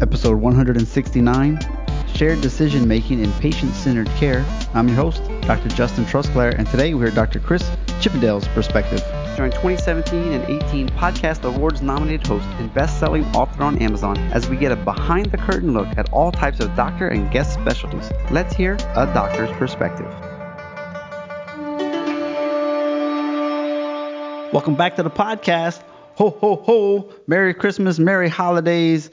episode 169 Shared Decision Making in Patient Centered Care. I'm your host, Dr. Justin Trosclair, and today we hear Dr. Chris Chippendale's perspective. Join 2017 and 18 Podcast Awards nominated host and best selling author on Amazon as we get a behind the curtain look at all types of doctor and guest specialties. Let's hear a doctor's perspective. Welcome back to the podcast. Ho, ho, ho. Merry Christmas, Merry Holidays,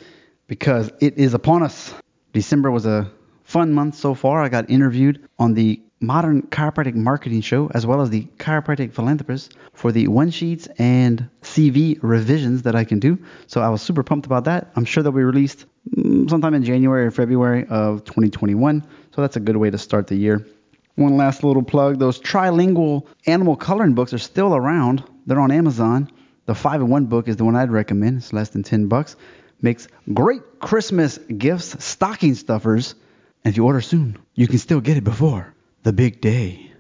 because it is upon us. December was a fun month so far. I got interviewed on the Modern Chiropractic Marketing Show as well as the Chiropractic Philanthropist for the one sheets and CV revisions that I can do. So I was super pumped about that. I'm sure they'll be released mm, sometime in January or February of 2021. So that's a good way to start the year. One last little plug those trilingual animal coloring books are still around. They're on Amazon. The 5 in 1 book is the one I'd recommend. It's less than 10 bucks. Makes great Christmas gifts, stocking stuffers. And if you order soon, you can still get it before the big day.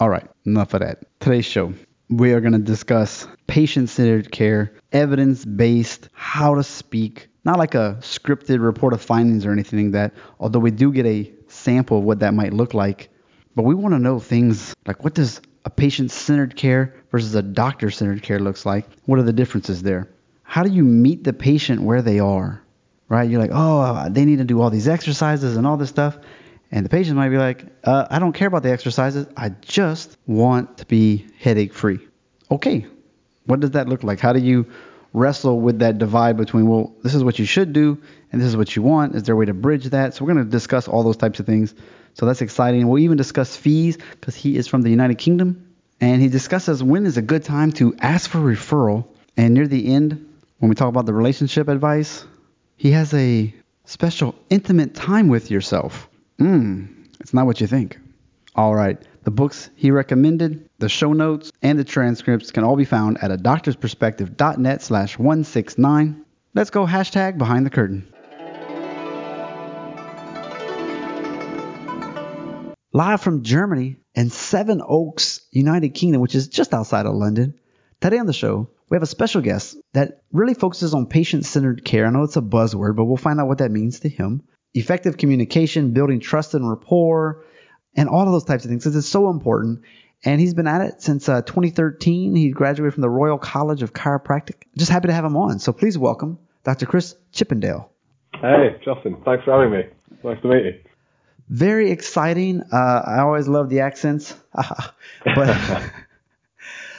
All right, enough of that. Today's show, we are going to discuss patient centered care, evidence based, how to speak, not like a scripted report of findings or anything like that, although we do get a sample of what that might look like but we want to know things like what does a patient centered care versus a doctor centered care looks like? What are the differences there? How do you meet the patient where they are? Right? You're like, oh, they need to do all these exercises and all this stuff. And the patient might be like, uh, I don't care about the exercises. I just want to be headache free. Okay. What does that look like? How do you wrestle with that divide between, well, this is what you should do and this is what you want? Is there a way to bridge that? So we're going to discuss all those types of things so that's exciting. We'll even discuss fees because he is from the United Kingdom. And he discusses when is a good time to ask for referral. And near the end, when we talk about the relationship advice, he has a special intimate time with yourself. Mmm, it's not what you think. All right. The books he recommended, the show notes, and the transcripts can all be found at a doctorsperspective.net slash 169. Let's go hashtag behind the curtain. live from Germany and Sevenoaks, United Kingdom, which is just outside of London. Today on the show, we have a special guest that really focuses on patient centered care. I know it's a buzzword, but we'll find out what that means to him. Effective communication, building trust and rapport, and all of those types of things because it's so important. And he's been at it since uh, 2013. He graduated from the Royal College of Chiropractic. Just happy to have him on. So please welcome Dr. Chris Chippendale. Hey, Justin. Thanks for having me. Nice to meet you. Very exciting. Uh, I always love the accents. but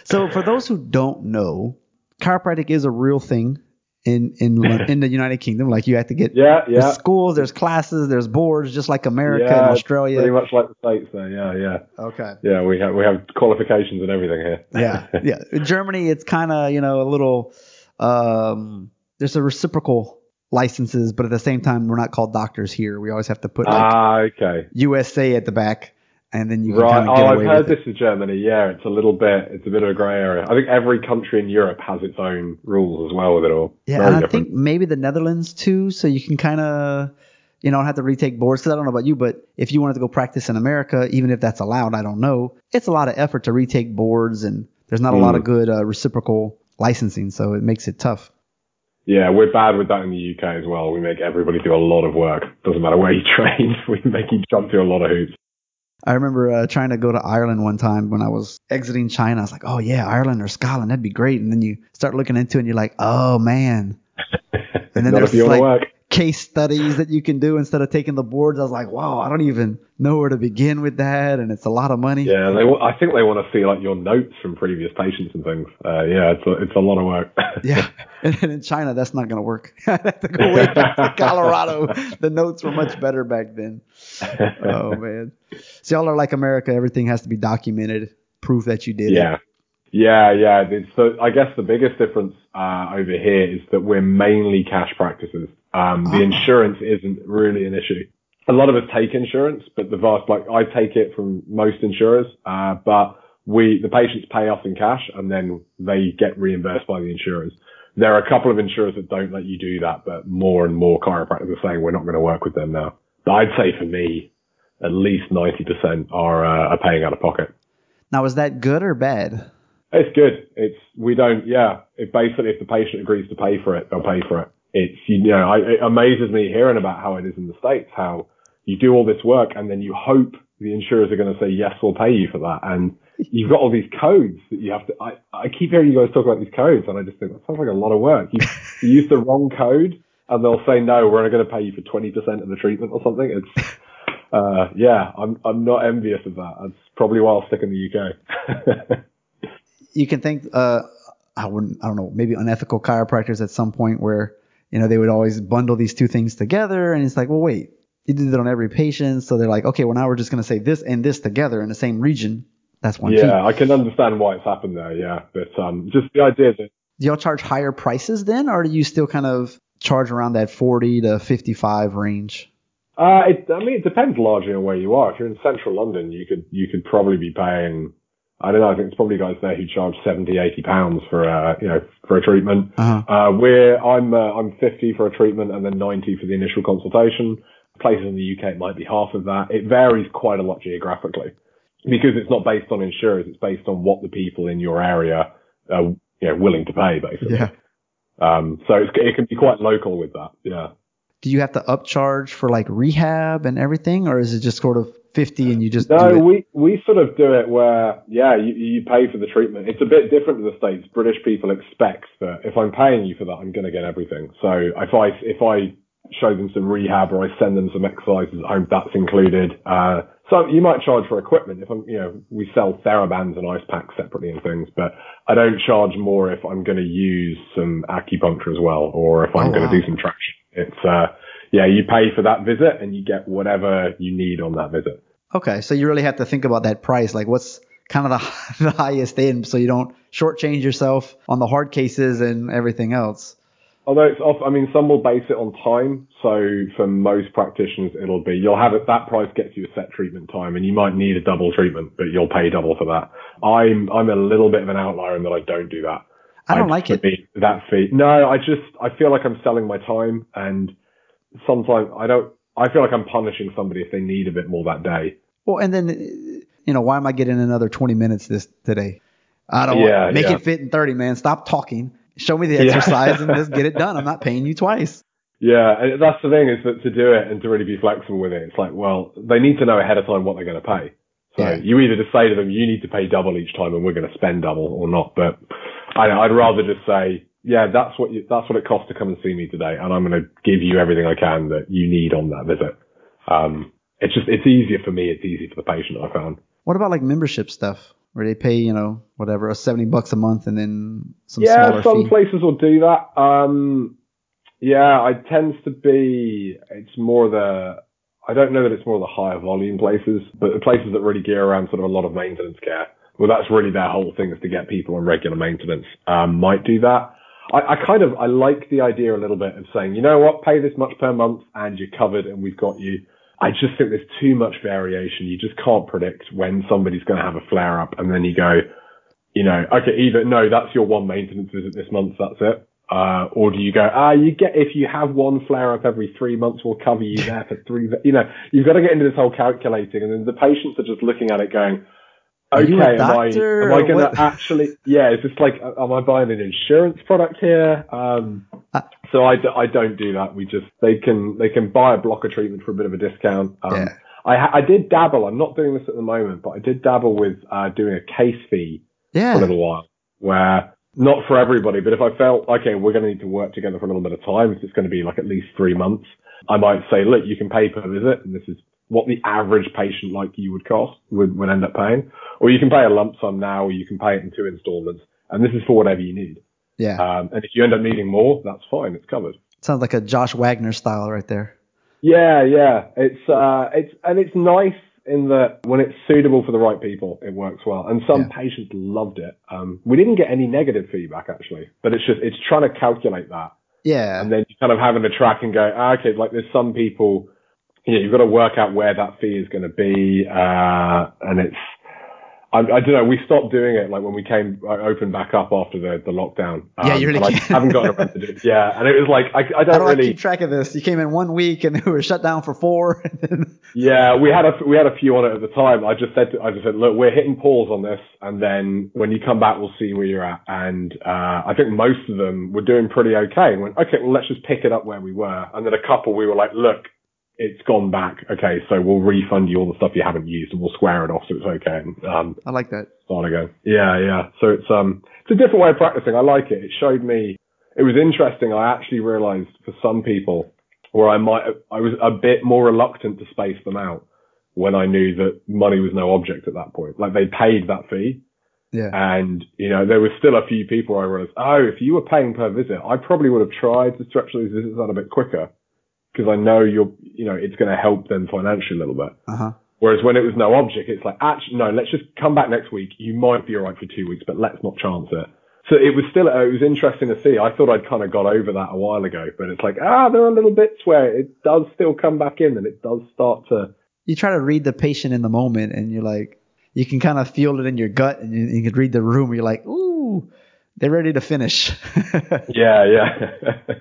so for those who don't know, chiropractic is a real thing in in in the United Kingdom. Like you have to get yeah yeah there's schools, there's classes, there's boards, just like America yeah, and Australia. Pretty much like the states, there. Yeah yeah. Okay. Yeah, we have we have qualifications and everything here. yeah yeah. In Germany, it's kind of you know a little um, there's a reciprocal licenses, but at the same time, we're not called doctors here. We always have to put like ah, okay. USA at the back, and then you can right. kind of get oh, away I've heard with this in Germany. Yeah, it's a little bit, it's a bit of a grey area. I think every country in Europe has its own rules as well with it all. Yeah, Very and different. I think maybe the Netherlands too. So you can kind of, you know, have to retake boards. Because I don't know about you, but if you wanted to go practice in America, even if that's allowed, I don't know. It's a lot of effort to retake boards, and there's not a Mm. lot of good uh, reciprocal licensing, so it makes it tough. Yeah, we're bad with that in the UK as well. We make everybody do a lot of work. Doesn't matter where you train. We make you jump through a lot of hoops. I remember uh, trying to go to Ireland one time when I was exiting China. I was like, oh, yeah, Ireland or Scotland, that'd be great. And then you start looking into it and you're like, oh, man. And then there's if you want like work. case studies that you can do instead of taking the boards. I was like, wow, I don't even know where to begin with that. And it's a lot of money. Yeah, they, I think they want to see like your notes from previous patients and things. Uh, yeah, it's a, it's a lot of work. Yeah. And in China, that's not going to work. I have to go way back to Colorado. The notes were much better back then. Oh, man. So y'all are like America. Everything has to be documented, proof that you did it. yeah, yeah, yeah. So I guess the biggest difference uh, over here is that we're mainly cash practices. Um, the Ah. insurance isn't really an issue. A lot of us take insurance, but the vast like I take it from most insurers. Uh, but we the patients pay us in cash and then they get reimbursed by the insurers. There are a couple of insurers that don't let you do that, but more and more chiropractors are saying we're not going to work with them now. I'd say for me, at least 90% are, uh, are paying out of pocket. Now, is that good or bad? It's good. It's, we don't, yeah, it basically, if the patient agrees to pay for it, they'll pay for it. it's, you know, I, it amazes me hearing about how it is in the States, how you do all this work and then you hope the insurers are going to say, yes, we'll pay you for that. And you've got all these codes that you have to, I, I keep hearing you guys talk about these codes and I just think that sounds like a lot of work. You, you use the wrong code and they'll say, no, we're only going to pay you for 20% of the treatment or something. It's, uh, yeah, I'm, I'm not envious of that. That's probably why I'll stick in the UK. you can think, uh, I wouldn't, I don't know, maybe unethical chiropractors at some point where, you know, they would always bundle these two things together and it's like, well, wait, you did it on every patient. So they're like, okay, well, now we're just going to say this and this together in the same region. That's one yeah, fee. I can understand why it's happened there. Yeah. But, um, just the idea that, Do y'all charge higher prices then, or do you still kind of charge around that 40 to 55 range? uh, it, I mean, it depends largely on where you are. If you're in central London, you could, you could probably be paying, I don't know, I think there's probably guys there who charge 70, 80 pounds for, uh, you know, for a treatment. Uh-huh. Uh, we're, I'm, uh, I'm 50 for a treatment and then 90 for the initial consultation. Places in the UK it might be half of that. It varies quite a lot geographically because it's not based on insurers. It's based on what the people in your area are, you know, willing to pay basically. Yeah. Um, so it's, it can be quite local with that. Yeah. Do you have to upcharge for like rehab and everything, or is it just sort of 50 and you just No, we, we sort of do it where, yeah, you, you pay for the treatment. It's a bit different to the States. British people expect that if I'm paying you for that, I'm going to get everything. So if I, if I show them some rehab or I send them some exercises at home, that's included. Uh, so you might charge for equipment if I'm, you know, we sell TheraBands and ice packs separately and things, but I don't charge more if I'm going to use some acupuncture as well, or if I'm Oh, going wow. to do some traction. It's, uh, yeah, you pay for that visit and you get whatever you need on that visit. Okay, so you really have to think about that price. Like, what's kind of the, the highest end, so you don't shortchange yourself on the hard cases and everything else. Although it's off, I mean, some will base it on time. So for most practitioners, it'll be, you'll have it, that price gets you a set treatment time and you might need a double treatment, but you'll pay double for that. I'm, I'm a little bit of an outlier in that I don't do that. I don't I- like it. that fee. No, I just, I feel like I'm selling my time and sometimes I don't, I feel like I'm punishing somebody if they need a bit more that day. Well, and then, you know, why am I getting another 20 minutes this today? I don't Yeah, want, make yeah. it fit in 30, man. Stop talking. Show me the Yeah. exercise and just get it done. I'm not paying you twice. Yeah, that's the thing is that to do it and to really be flexible with it, it's like, well, they need to know ahead of time what they're going to pay. So Yeah. you either just say to them, you need to pay double each time and we're going to spend double or not. But I, I'd rather just say, yeah, that's what you, that's what it costs to come and see me today. And I'm going to give you everything I can that you need on that visit. Um, it's just, it's easier for me. It's easy for the patient. I found. What about like membership stuff where they pay, you know, whatever, 70 bucks a month and then some yeah, smaller some fee? places will do that. Um, yeah, it tends to be, it's more the, I don't know that it's more the higher volume places, but the places that really gear around sort of a lot of maintenance care. Well, that's really their whole thing is to get people on regular maintenance, um, might do that. I, I kind of, I like the idea a little bit of saying, you know what, pay this much per month and you're covered and we've got you. I just think there's too much variation. You just can't predict when somebody's going to have a flare up and then you go, you know, okay, either no, that's your one maintenance visit this month, that's it. Uh, or do you go, ah, you get, if you have one flare up every three months, we'll cover you there for three, you know, you've got to get into this whole calculating and then the patients are just looking at it going, Are okay, you a am I, am I going to actually, yeah, is this like, am I buying an insurance product here? Um, Uh, so I don't do that. We just, they can, they can buy a blocker treatment for a bit of a discount. Um, Yeah. I, I did dabble. I'm not doing this at the moment, but I did dabble with, uh, doing a case fee yeah. for a little while where not for everybody, but if I felt, okay, we're going to need to work together for a little bit of time, if it's going to be like at least three months, I might say, look, you can pay per visit and this is what the average patient like you would cost, would, would end up paying. Or you can pay a lump sum now or you can pay it in two installments. And this is for whatever you need. Yeah. Um, and if you end up needing more, that's fine. It's covered. Sounds like a Josh Wagner style right there. Yeah, yeah. It's uh it's and it's nice in that when it's suitable for the right people, it works well. And some Yeah. patients loved it. Um we didn't get any negative feedback actually, but it's just it's trying to calculate that. Yeah. And then you kind of having to track and go, ah, okay, like there's some people you know, you've got to work out where that fee is going to be, uh, and it's, I, I don't know. We stopped doing it like when we came I opened back up after the, the lockdown. Yeah, you really and I can't. haven't gotten around to do it. Yeah, and it was like I, I don't do I really. keep track of this? You came in one week and we were shut down for four. Yeah, we had a we had a few on it at the time. I just said to, I just said, look, we're hitting pause on this, and then when you come back, we'll see where you're at. And uh, I think most of them were doing pretty okay. And went, okay, well, let's just pick it up where we were. And then a couple, we were like, look, it's gone back. Okay, so we'll refund you all the stuff you haven't used, and we'll square it off so it's okay. And um, I like that. start again. Yeah, yeah. So it's um it's a different way of practicing. I like it. It showed me it was interesting. I actually realized for some people where I might I was a bit more reluctant to space them out when I knew that money was no object at that point. Like they paid that fee Yeah. and you know there was still a few people I realized, oh, if you were paying per visit, I probably would have tried to stretch those visits out a bit quicker because I know you're you know it's going to help them financially a little bit. Uh huh. Whereas when it was no object, it's like, actually, no, let's just come back next week. You might be alright for two weeks, but let's not chance it. So it was still, it was interesting to see. I thought I'd kind of got over that a while ago, but it's like, ah, there are little bits where it does still come back in and it does start to, You try to read the patient in the moment and you're like, you can kind of feel it in your gut and you, you can read the room. You're like, ooh, they're ready to finish. yeah, yeah.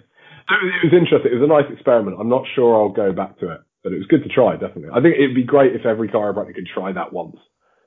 it, was, interesting. It was a nice experiment. I'm not sure I'll go back to it, but it was good to try, definitely. I think it'd be great if every chiropractor could try that once.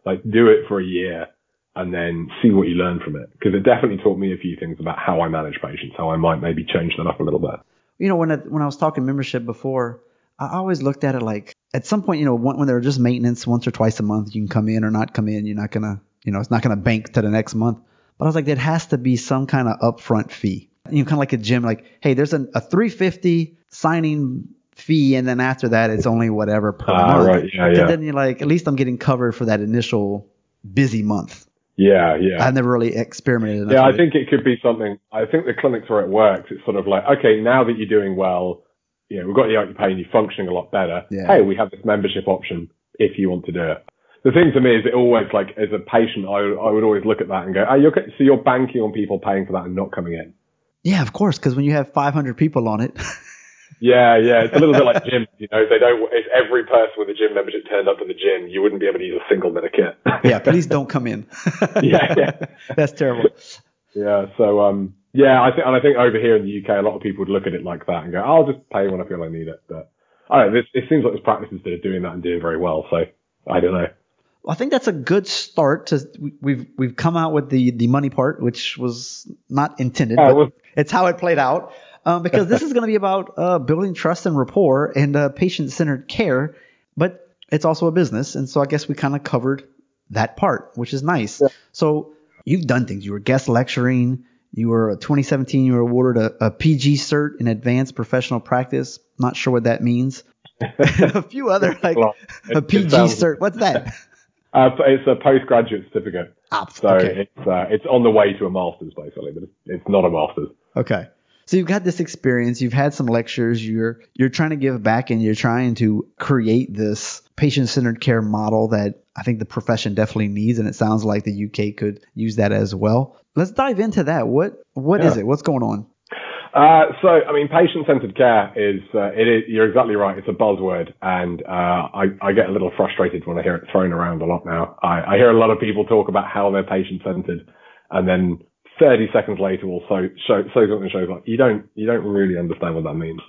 Like do it for a year and then see what you learn from it. Because it definitely taught me a few things about how I manage patients, how I might maybe change that up a little bit. you know, when I, when I was talking membership before, I always looked at it like at some point, you know, when, when they're just maintenance once or twice a month, you can come in or not come in. You're not gonna, you know, it's not gonna bank to the next month. But I was like, there has to be some kind of upfront fee. You know, kind of like a gym, like, hey, there's an, a 350 signing fee, and then after that, it's only whatever per Ah, month. right. Yeah, And yeah. then you're like, at least I'm getting covered for that initial busy month. Yeah, yeah. I've never really experimented. Yeah, I think it could be something. I think the clinics where it works, it's sort of like, okay, now that you're doing well, you know, we've got you out, you're you're functioning a lot better. Yeah. Hey, we have this membership option if you want to do it. The thing to me is it always like, as a patient, I, I would always look at that and go, oh, you're, so you're banking on people paying for that and not coming in. Yeah, of course, because when you have 500 people on it, Yeah, yeah. It's a little bit like gyms, you know, they don't, if every person with a gym membership turned up to the gym, you wouldn't be able to use a single minute kit. yeah, please don't come in. Yeah, yeah. That's terrible. Yeah. So, um, yeah, I think, and I think over here in the UK, a lot of people would look at it like that and go, I'll just pay when I feel I need it. But I don't know, this, it seems like there's practices that are doing that and doing very well. So I don't know. Well, I think that's a good start. To we- we've we've come out with the the money part, which was not intended, Yeah, it was- it's how it played out. Um, because this is going to be about uh, building trust and rapport and uh, patient centered care, but it's also a business, and so I guess we kind of covered that part, which is nice. So you've done things. You were guest lecturing. You were 2017. You were awarded a, a PG cert in advanced professional practice. Not sure what that means. a few other like a it- it PG cert. What's that? Uh, it's a postgraduate certificate. Ah, So okay. it's, uh, it's on the way to a master's basically, but it's, it's not a master's. Okay. So you've got this experience, you've had some lectures, you're you're trying to give back and you're trying to create this patient-centered care model that I think the profession definitely needs and it sounds like the UK could use that as well. Let's dive into that. What what is Yeah. it? What's going on? Uh, so, I mean, patient-centered care is, uh, it is, you're exactly right. It's a buzzword and, uh, I, I get a little frustrated when I hear it thrown around a lot now. I, I hear a lot of people talk about how they're patient-centered and then 30 seconds later will so, show, say something shows up. you don't, you don't really understand what that means.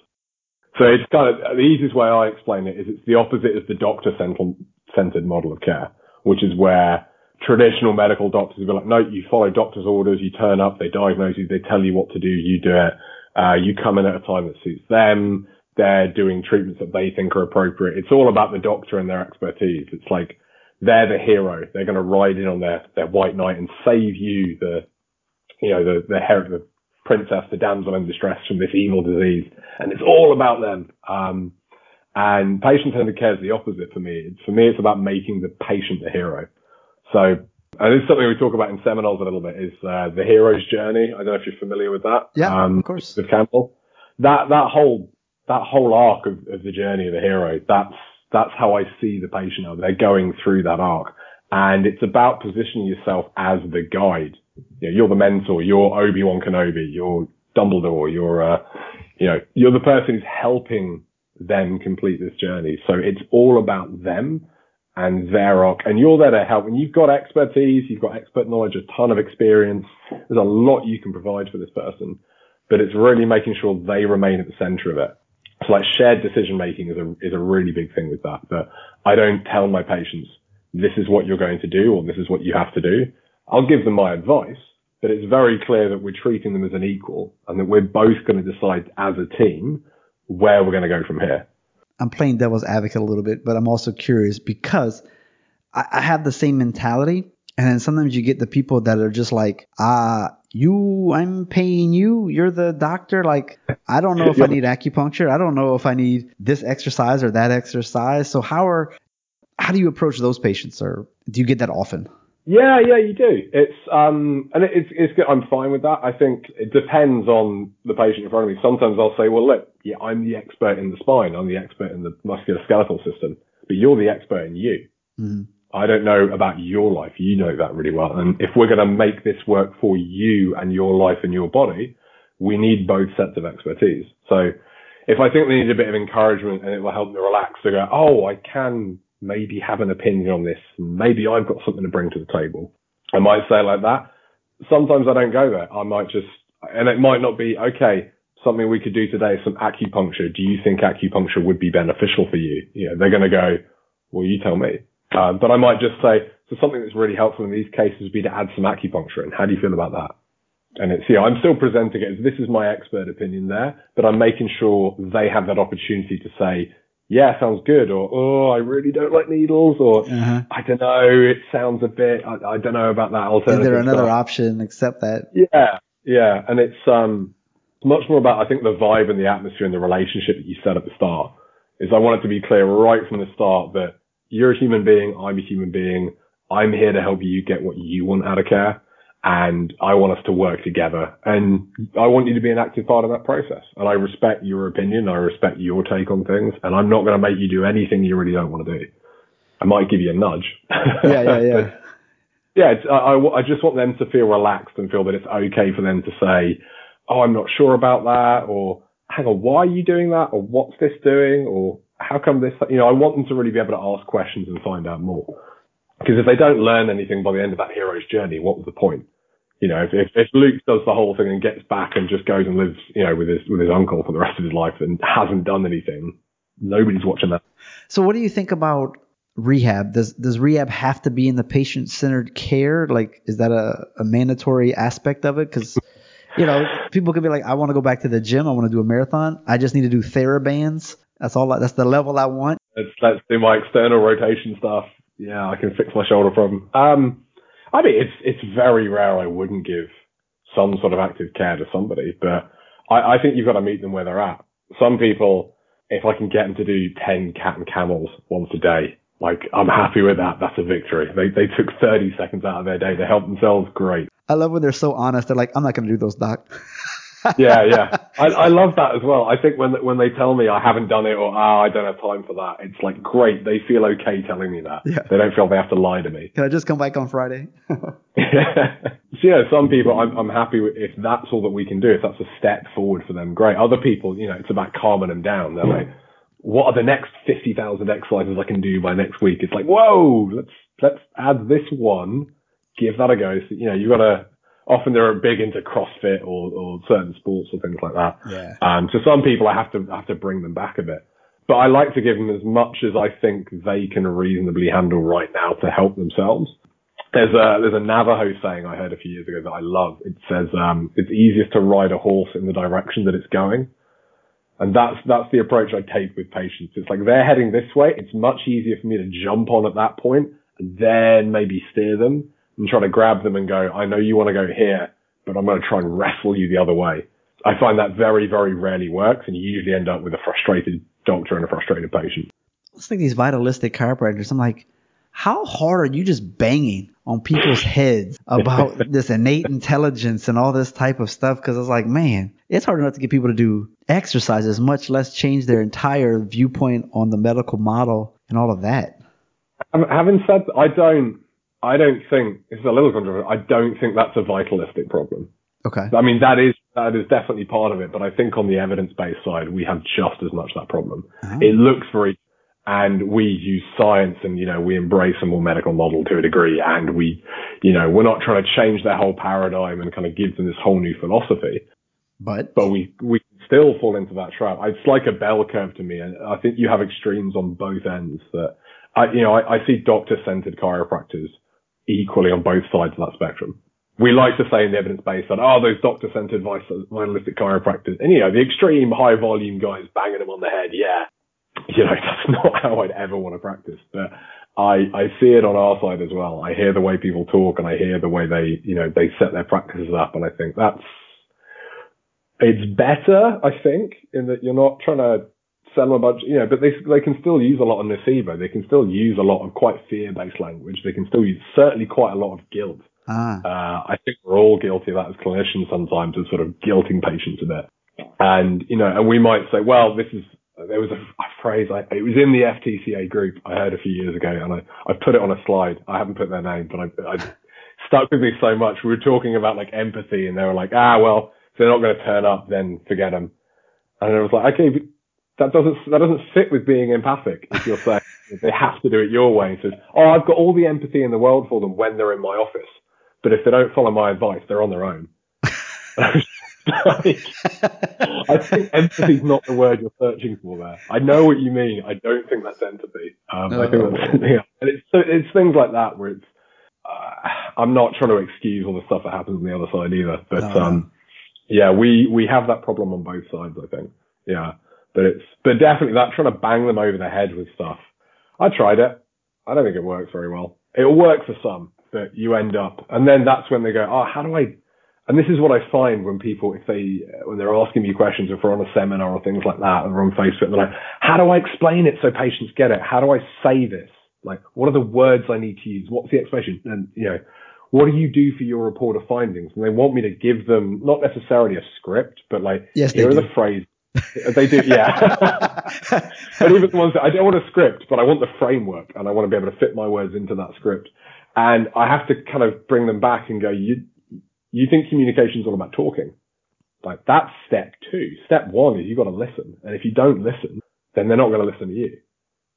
So it's kind of, the easiest way I explain it is it's the opposite of the doctor-centered model of care, which is where traditional medical doctors will be like, no, you follow doctor's orders, you turn up, they diagnose you, they tell you what to do, you do it. Uh, you come in at a time that suits them. They're doing treatments that they think are appropriate. It's all about the doctor and their expertise. It's like they're the hero. They're going to ride in on their, their white knight and save you, the, you know, the, the, her- the princess, the damsel in distress from this evil disease. And it's all about them. Um, and patient-centered care is the opposite for me. For me, it's about making the patient the hero. So, and this is something we talk about in seminars a little bit is, uh, the hero's journey. I don't know if you're familiar with that. Yeah, Um, of course. with Campbell. That, that whole, that whole arc of, of the journey of the hero, that's, that's how I see the patient now. They're going through that arc. And it's about positioning yourself as the guide. You know, you're the mentor, you're Obi-Wan Kenobi, you're Dumbledore, you're, uh, you know, you're the person who's helping them complete this journey. So it's all about them and their arc, and you're there to help. And you've got expertise, you've got expert knowledge, a ton of experience. There's a lot you can provide for this person, but it's really making sure they remain at the center of it. So like shared decision making is a, is a really big thing with that, that I don't tell my patients, this is what you're going to do or this is what you have to do. I'll give them my advice, but it's very clear that we're treating them as an equal and that we're both going to decide as a team where we're going to go from here. I'm playing devil's advocate a little bit, but I'm also curious because I, I have the same mentality. And then sometimes you get the people that are just like, ah, you, I'm paying you. You're the doctor. Like, I don't know if I need acupuncture. I don't know if I need this exercise or that exercise. So how are, how do you approach those patients or do you get that often? Yeah, yeah, you do. It's um, and it's it's good. I'm fine with that. I think it depends on the patient in front of me. Sometimes I'll say, well, look, yeah, I'm the expert in the spine. I'm the expert in the musculoskeletal system, but you're the expert in you. Mm-hmm. I don't know about your life. You know that really well. And if we're going to make this work for you and your life and your body, we need both sets of expertise. So if I think they need a bit of encouragement and it will help me relax to go, oh, I can maybe have an opinion on this. Maybe I've got something to bring to the table. I might say like that. Sometimes I don't go there. I might just, and it might not be, okay, something we could do today is some acupuncture. Do you think acupuncture would be beneficial for you? You know, they're going to go, well, you tell me. Um, but I might just say, so something that's really helpful in these cases would be to add some acupuncture in. How do you feel about that? And it's, yeah, I'm still presenting it as this is my expert opinion there, but I'm making sure they have that opportunity to say, yeah, sounds good, or oh, I really don't like needles, or uh-huh. I don't know, it sounds a bit, I, I don't know about that alternative. Is there another stuff. option except that? Yeah, yeah, and it's um much more about I think the vibe and the atmosphere and the relationship that you set at the start. Is I want it to be clear right from the start that you're a human being, I'm a human being, I'm here to help you get what you want out of care and I want us to work together. And I want you to be an active part of that process. And I respect your opinion. I respect your take on things. And I'm not going to make you do anything you really don't want to do. I might give you a nudge. Yeah, yeah, yeah. yeah, I, I, I just want them to feel relaxed and feel that it's okay for them to say, oh, I'm not sure about that, or hang on, why are you doing that, or what's this doing, or how come this, you know, I want them to really be able to ask questions and find out more. Because if they don't learn anything by the end of that hero's journey, what was the point? You know, if, if, if Luke does the whole thing and gets back and just goes and lives, you know, with his with his uncle for the rest of his life and hasn't done anything, nobody's watching that. So, what do you think about rehab? Does does rehab have to be in the patient centered care? Like, is that a, a mandatory aspect of it? Because you know, people could be like, I want to go back to the gym. I want to do a marathon. I just need to do TheraBands. That's all. that's the level I want. Let's, let's do my external rotation stuff yeah, I can fix my shoulder problem. Um, I mean, it's it's very rare I wouldn't give some sort of active care to somebody, but I, I think you've got to meet them where they're at. Some people, if I can get them to do 10 cat and camels once a day, like I'm happy with that. That's a victory. They they took 30 seconds out of their day to help themselves. Great. I love when they're so honest. They're like, I'm not going to do those, doc. yeah, yeah. I, I love that as well. I think when when they tell me I haven't done it or ah, oh, I don't have time for that, it's like great. They feel okay telling me that. Yeah. They don't feel they have to lie to me. Can I just come back on Friday? yeah. So, yeah, some people I'm I'm happy with if that's all that we can do. If that's a step forward for them, great. Other people, you know, it's about calming them down. They're like, what are the next fifty thousand exercises I can do by next week? It's like, whoa, let's let's add this one, give that a go. So, you know, you got to often they're big into CrossFit or, or certain sports or things like that. Yeah. Um, so some people I have to have to bring them back a bit, but I like to give them as much as I think they can reasonably handle right now to help themselves. There's a there's a Navajo saying I heard a few years ago that I love. It says um, it's easiest to ride a horse in the direction that it's going. And that's, that's the approach I take with patients. It's like they're heading this way. It's much easier for me to jump on at that point and then maybe steer them and try to grab them and go, I know you want to go here, but I'm going to try and wrestle you the other way. I find that very, very rarely works, and you usually end up with a frustrated doctor and a frustrated patient. It's like these vitalistic chiropractors. I'm like, how hard are you just banging on people's heads about this innate intelligence and all this type of stuff? Because it's like, man, it's hard enough to get people to do exercises, much less change their entire viewpoint on the medical model and all of that. Having said, I don't. I don't think it's a little controversial. I don't think that's a vitalistic problem. Okay. I mean that is that is definitely part of it, but I think on the evidence based side we have just as much that problem. Oh. It looks very and we use science and, you know, we embrace a more medical model to a degree and we, you know, we're not trying to change their whole paradigm and kind of give them this whole new philosophy. But But we, we still fall into that trap. It's like a bell curve to me. And I think you have extremes on both ends that I, you know, I, I see doctor centered chiropractors equally on both sides of that spectrum. We like to say in the evidence base that, oh, those doctor centered vitalistic chiropractors and, you know, the extreme high volume guys banging them on the head. Yeah. You know, that's not how I'd ever want to practice, but I, I see it on our side as well. I hear the way people talk and I hear the way they, you know, they set their practices up. And I think that's, it's better, I think, in that you're not trying to sell them a bunch, you know, but they, they can still use a lot of nocebo. They can still use a lot of quite fear-based language. They can still use certainly quite a lot of guilt. ah, Uh, I think we're all guilty of that as clinicians sometimes, of sort of guilting patients a bit. And, you know, and we might say, well, this is, there was a, a phrase, I, it was in the FTCA group I heard a few years ago and I, I put it on a slide. I haven't put their name, but I, I stuck with me so much. We were talking about like empathy and they were like, ah, well, if they're not going to turn up, then forget them. And I was like, okay, but that doesn't, that doesn't fit with being empathic if you're saying they have to do it your way. And says, oh, I've got all the empathy in the world for them when they're in my office. But if they don't follow my advice, they're on their own. like, I think empathy is not the word you're searching for there. I know what you mean. I don't think that's empathy. Um, I think that's something else. And it's, so it's things like that where it's, uh, I'm not trying to excuse all the stuff that happens on the other side either, but, No, no. um, yeah, we, we have that problem on both sides, I think. Yeah. But it's, but definitely that trying to bang them over the head with stuff. I tried it. I don't think it works very well. It'll work for some, but you end up, and then that's when they go, oh, how do I, and this is what I find when people, if they, when they're asking me questions, if we're on a seminar or things like that, or on Facebook, they're like, how do I explain it so patients get it? How do I say this? Like, what are the words I need to use? What's the explanation? And, you know, what do you do for your report of findings? And they want me to give them not necessarily a script, but like, Yes, here are do. the phrases. They do, yeah. but even the ones that I don't want a script, but I want the framework and I want to be able to fit my words into that script. And I have to kind of bring them back and go, you, you think communication is all about talking? Like that's step two. Step one is you've got to listen. And if you don't listen, then they're not going to listen to you.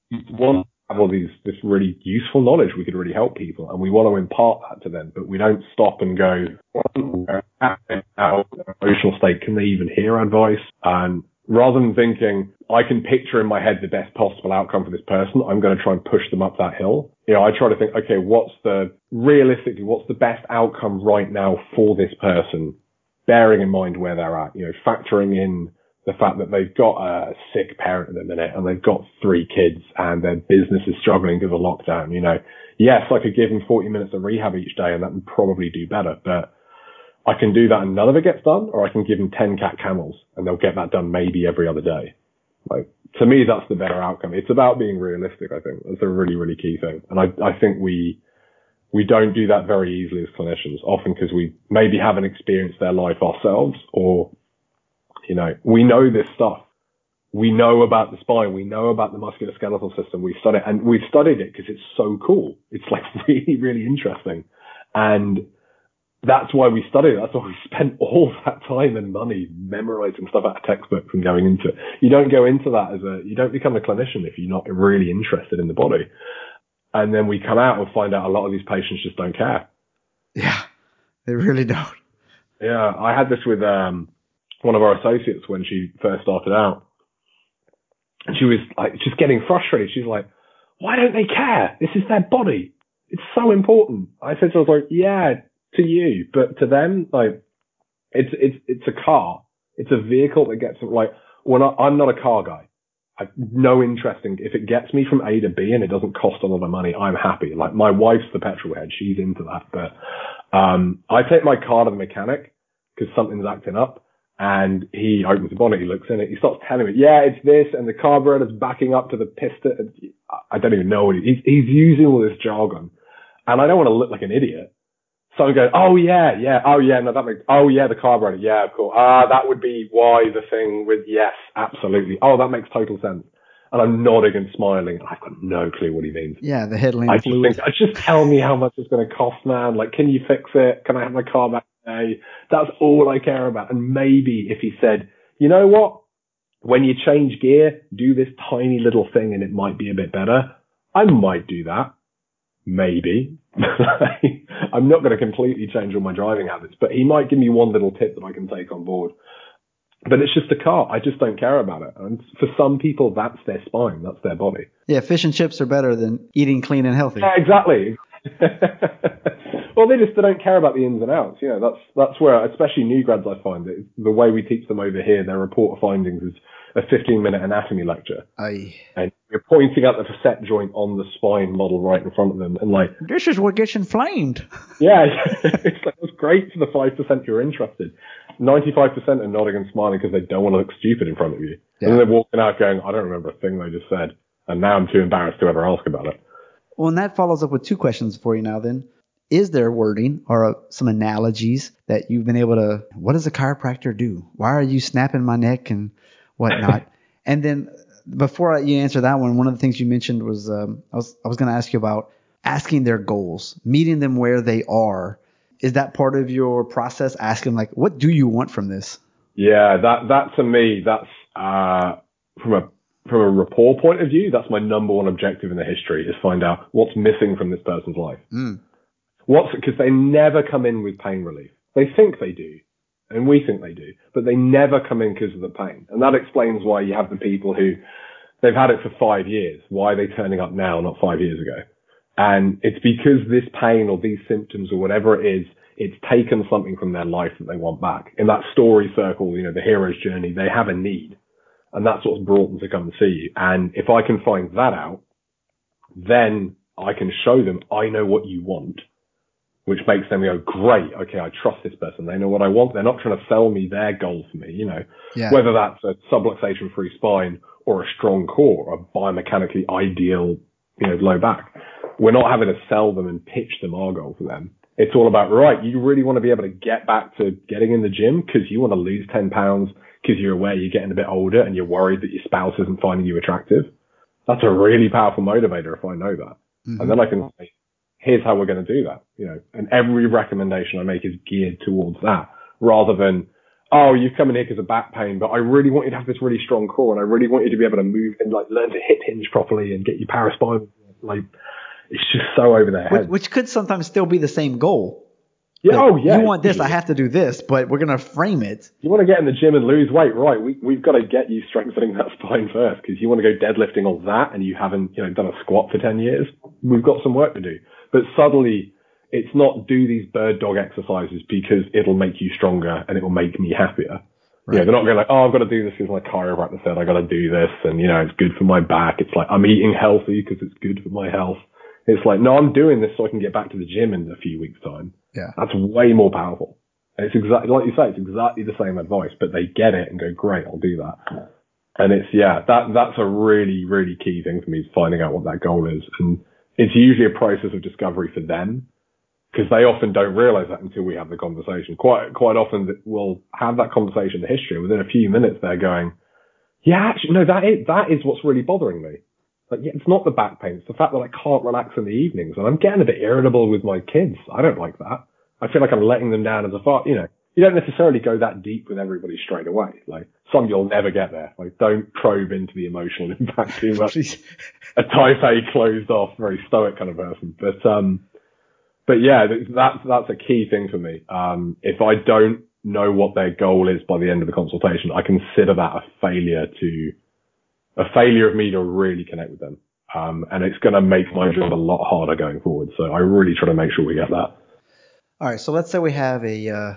You want to have all these, this really useful knowledge. We could really help people and we want to impart that to them, but we don't stop and go, emotional state, can they even hear advice? And rather than thinking, I can picture in my head the best possible outcome for this person, I'm going to try and push them up that hill. You know, I try to think, okay, what's the, realistically, what's the best outcome right now for this person? Bearing in mind where they're at, you know, factoring in the fact that they've got a sick parent at the minute and they've got three kids and their business is struggling because of lockdown, you know. Yes, I could give them 40 minutes of rehab each day and that would probably do better, but I can do that and none of it gets done, or I can give them 10 cat camels and they'll get that done maybe every other day. Like, to me, that's the better outcome. It's about being realistic, I think. That's a really, really key thing. And I, I think we, we don't do that very easily as clinicians, often because we maybe haven't experienced their life ourselves or, you know, we know this stuff. We know about the spine. We know about the musculoskeletal system. We've studied, and we've studied it because it's so cool. It's like really, really interesting. And that's why we studied it. That's why we spent all that time and money memorizing stuff out of textbooks and going into it. You don't go into that as a, you don't become a clinician if you're not really interested in the body. And then we come out and find out a lot of these patients just don't care. yeah, they really don't. Yeah, I had this with um, one of our associates when she first started out. And she was like just getting frustrated. She's like, why don't they care? This is their body. It's so important. I said to her, I was like, yeah, to you, but to them, like, it's, it's, it's a car. It's a vehicle that gets like, when I, I'm not a car guy. I've no interest in, if it gets me from A to B and it doesn't cost a lot of money, I'm happy. Like, my wife's the petrol head. She's into that, but, um, I take my car to the mechanic because something's acting up. And he opens the bonnet, he looks in it, he starts telling me, yeah, it's this, and the carburetor's backing up to the piston. I don't even know what he, he's, he's using all this jargon. And I don't want to look like an idiot. So I'm going, oh yeah, yeah, oh yeah, no, that makes, oh yeah, the carburetor, yeah, cool. Ah, that would be why the thing with, yes, absolutely. Oh, that makes total sense. And I'm nodding and smiling. I've got no clue what he means. Yeah, the headline I just fluid. think, just tell me how much it's going to cost, man. Like, can you fix it? Can I have my car back today? That's all I care about. And maybe if he said, you know what? when you change gear, do this tiny little thing and it might be a bit better. I might do that. Maybe. I'm not going to completely change all my driving habits, but he might give me one little tip that I can take on board. But it's just a car. I just don't care about it. And for some people, that's their spine. That's their body. Yeah, fish and chips are better than eating clean and healthy. Yeah, exactly. well, they just they don't care about the ins and outs. You know, that's that's where, especially new grads, I find that the way we teach them over here, their report of findings is a 15 minute anatomy lecture. Aye. And you're pointing out the facet joint on the spine model right in front of them, and like, This is what gets inflamed. yeah, it's like that's great for the five percent who are interested. 95% are nodding and smiling because they don't want to look stupid in front of you. Yeah. And then they're walking out going, I don't remember a thing they just said. And now I'm too embarrassed to ever ask about it. Well, and that follows up with two questions for you now then. Is there wording or uh, some analogies that you've been able to, what does a chiropractor do? Why are you snapping my neck and whatnot? and then before you answer that one, one of the things you mentioned was, um, I was, I was going to ask you about asking their goals, meeting them where they are. Is that part of your process? Asking like, what do you want from this? Yeah, that, that to me, that's, uh, from a, from a rapport point of view, that's my number one objective in the history is find out what's missing from this person's life. Mm. What's, cause they never come in with pain relief. They think they do. And we think they do, but they never come in because of the pain. And that explains why you have the people who they've had it for five years. Why are they turning up now, not five years ago? And it's because this pain or these symptoms or whatever it is, it's taken something from their life that they want back. In that story circle, you know, the hero's journey, they have a need. And that's what's brought them to come and see you. And if I can find that out, then I can show them I know what you want, which makes them go, great. Okay. I trust this person. They know what I want. They're not trying to sell me their goal for me, you know, Yeah. whether that's a subluxation free spine or a strong core, a biomechanically ideal, you know, low back. We're not having to sell them and pitch them our goal for them. It's all about, right, you really want to be able to get back to getting in the gym because you want to lose 10 pounds because you're aware you're getting a bit older and you're worried that your spouse isn't finding you attractive. That's a really powerful motivator if I know that. Mm-hmm. And then I can say, here's how we're going to do that, you know, and every recommendation I make is geared towards that rather than, oh, you've come in here because of back pain, but I really want you to have this really strong core and I really want you to be able to move and like learn to hip hinge properly and get your paraspinal. Like, it's just so over their which, head. which could sometimes still be the same goal. yeah, oh yeah. You want this, I have to do this, but we're gonna frame it. You want to get in the gym and lose weight, right? We, we've got to get you strengthening that spine first because you want to go deadlifting on that and you haven't, you know, done a squat for 10 years. We've got some work to do. But suddenly it's not do these bird dog exercises because it'll make you stronger and it will make me happier. You know, they're not going like, oh, I've got to do this because my chiropractor said I got to do this and, you know, it's good for my back. It's like, I'm eating healthy because it's good for my health. It's like, no, I'm doing this so I can get back to the gym in a few weeks time. Yeah. That's way more powerful. And it's exactly, like you say, it's exactly the same advice, but they get it and go, great, I'll do that. And it's, yeah, that, that's a really, really key thing for me is finding out what that goal is. And it's usually a process of discovery for them because they often don't realize that until we have the conversation. Quite, quite often we'll have that conversation in the history and within a few minutes they're going, yeah, actually, no, that is, that is what's really bothering me. Like, yeah, it's not the back pain. It's the fact that I can't relax in the evenings and I'm getting a bit irritable with my kids. I don't like that. I feel like I'm letting them down as a father. You know, you don't necessarily go that deep with everybody straight away. Like some you'll never get there. Like don't probe into the emotional impact too much. a type A closed off, very stoic kind of person. But, um, but yeah, that's, that's a key thing for me. Um, if I don't know what their goal is by the end of the consultation, I consider that a failure to, a failure of me to really connect with them. Um, and it's going to make my job a lot harder going forward. So I really try to make sure we get that. All right, so let's say we have a uh,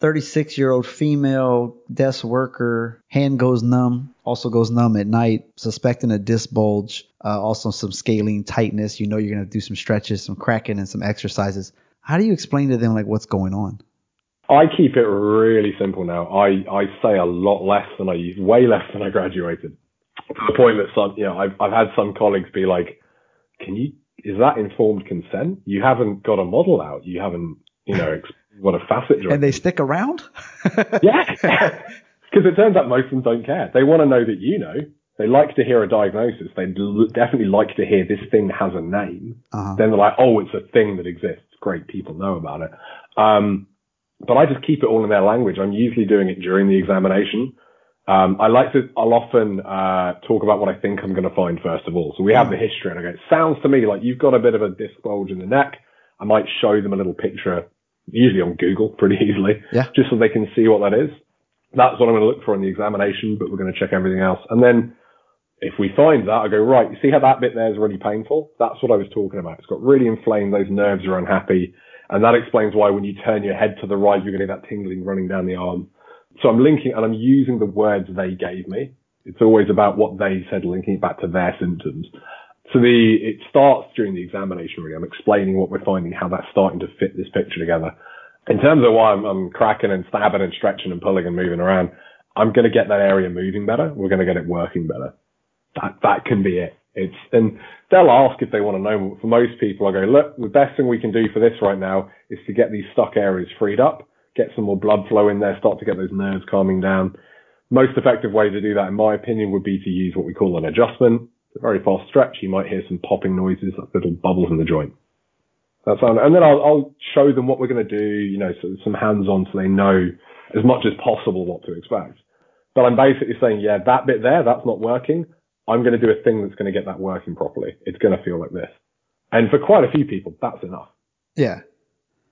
36 year old female desk worker, hand goes numb, also goes numb at night, suspecting a disc bulge, uh, also some scalene tightness. You know you're going to do some stretches, some cracking, and some exercises. How do you explain to them like what's going on? I keep it really simple now. I, I say a lot less than I used, way less than I graduated. To the point that some, you know, I've, I've had some colleagues be like, can you, is that informed consent? You haven't got a model out. You haven't, you know, what a facet joint. And they stick around? Yeah. Because it turns out most of them don't care. They want to know that you know. They like to hear a diagnosis. They definitely like to hear this thing has a name. Uh-huh. Then they're like, oh, it's a thing that exists. Great, people know about it. Um, but I just keep it all in their language. I'm usually doing it during the examination. Um, I like to, I'll often uh, talk about what I think I'm going to find first of all. So we have the history, and I go, it sounds to me like you've got a bit of a disc bulge in the neck. I might show them a little picture, usually on Google, pretty easily, Yeah. just so they can see what that is. That's what I'm going to look for in the examination, but we're going to check everything else. And then if we find that, I go, right, you see how that bit there is really painful? That's what I was talking about. It's got really inflamed, those nerves are unhappy. And that explains why when you turn your head to the right, you're getting that tingling running down the arm. So I'm linking and I'm using the words they gave me. It's always about what they said, linking it back to their symptoms. So the, it starts during the examination really. I'm explaining what we're finding, how that's starting to fit this picture together. In terms of why I'm, I'm cracking and stabbing and stretching and pulling and moving around, I'm going to get that area moving better. We're going to get it working better. That, that can be it. It's, and they'll ask if they want to know. For most people, I go, look, the best thing we can do for this right now is to get these stuck areas freed up get some more blood flow in there, start to get those nerves calming down. Most effective way to do that, in my opinion, would be to use what we call an adjustment. A very fast stretch. You might hear some popping noises, like little bubbles in the joint. That's on, and then I'll, I'll show them what we're going to do, you know, so some hands-on so they know as much as possible what to expect. But I'm basically saying, yeah, that bit there, that's not working. I'm going to do a thing that's going to get that working properly. It's going to feel like this. And for quite a few people, that's enough. Yeah.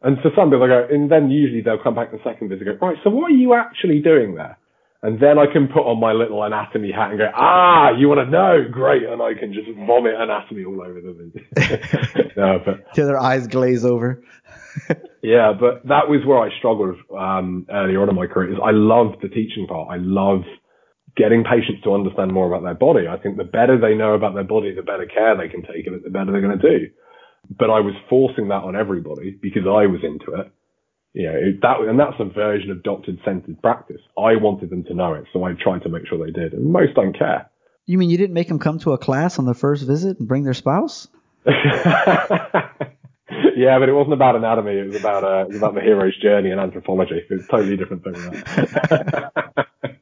And for some people, I go, and then usually they'll come back the second visit and go, right, so what are you actually doing there? And then I can put on my little anatomy hat and go, ah, you want to know? Great. And I can just vomit anatomy all over them. no, but Till their eyes glaze over. yeah, but that was where I struggled um, earlier on in my career. Is I love the teaching part. I love getting patients to understand more about their body. I think the better they know about their body, the better care they can take of it, the better they're going to do. But I was forcing that on everybody because I was into it. You know, it, that and that's a version of doctor-centered practice. I wanted them to know it, so I tried to make sure they did. And most don't care. You mean you didn't make them come to a class on the first visit and bring their spouse? yeah, but it wasn't about anatomy. It was about uh, it was about the hero's journey and anthropology. It was a totally different thing.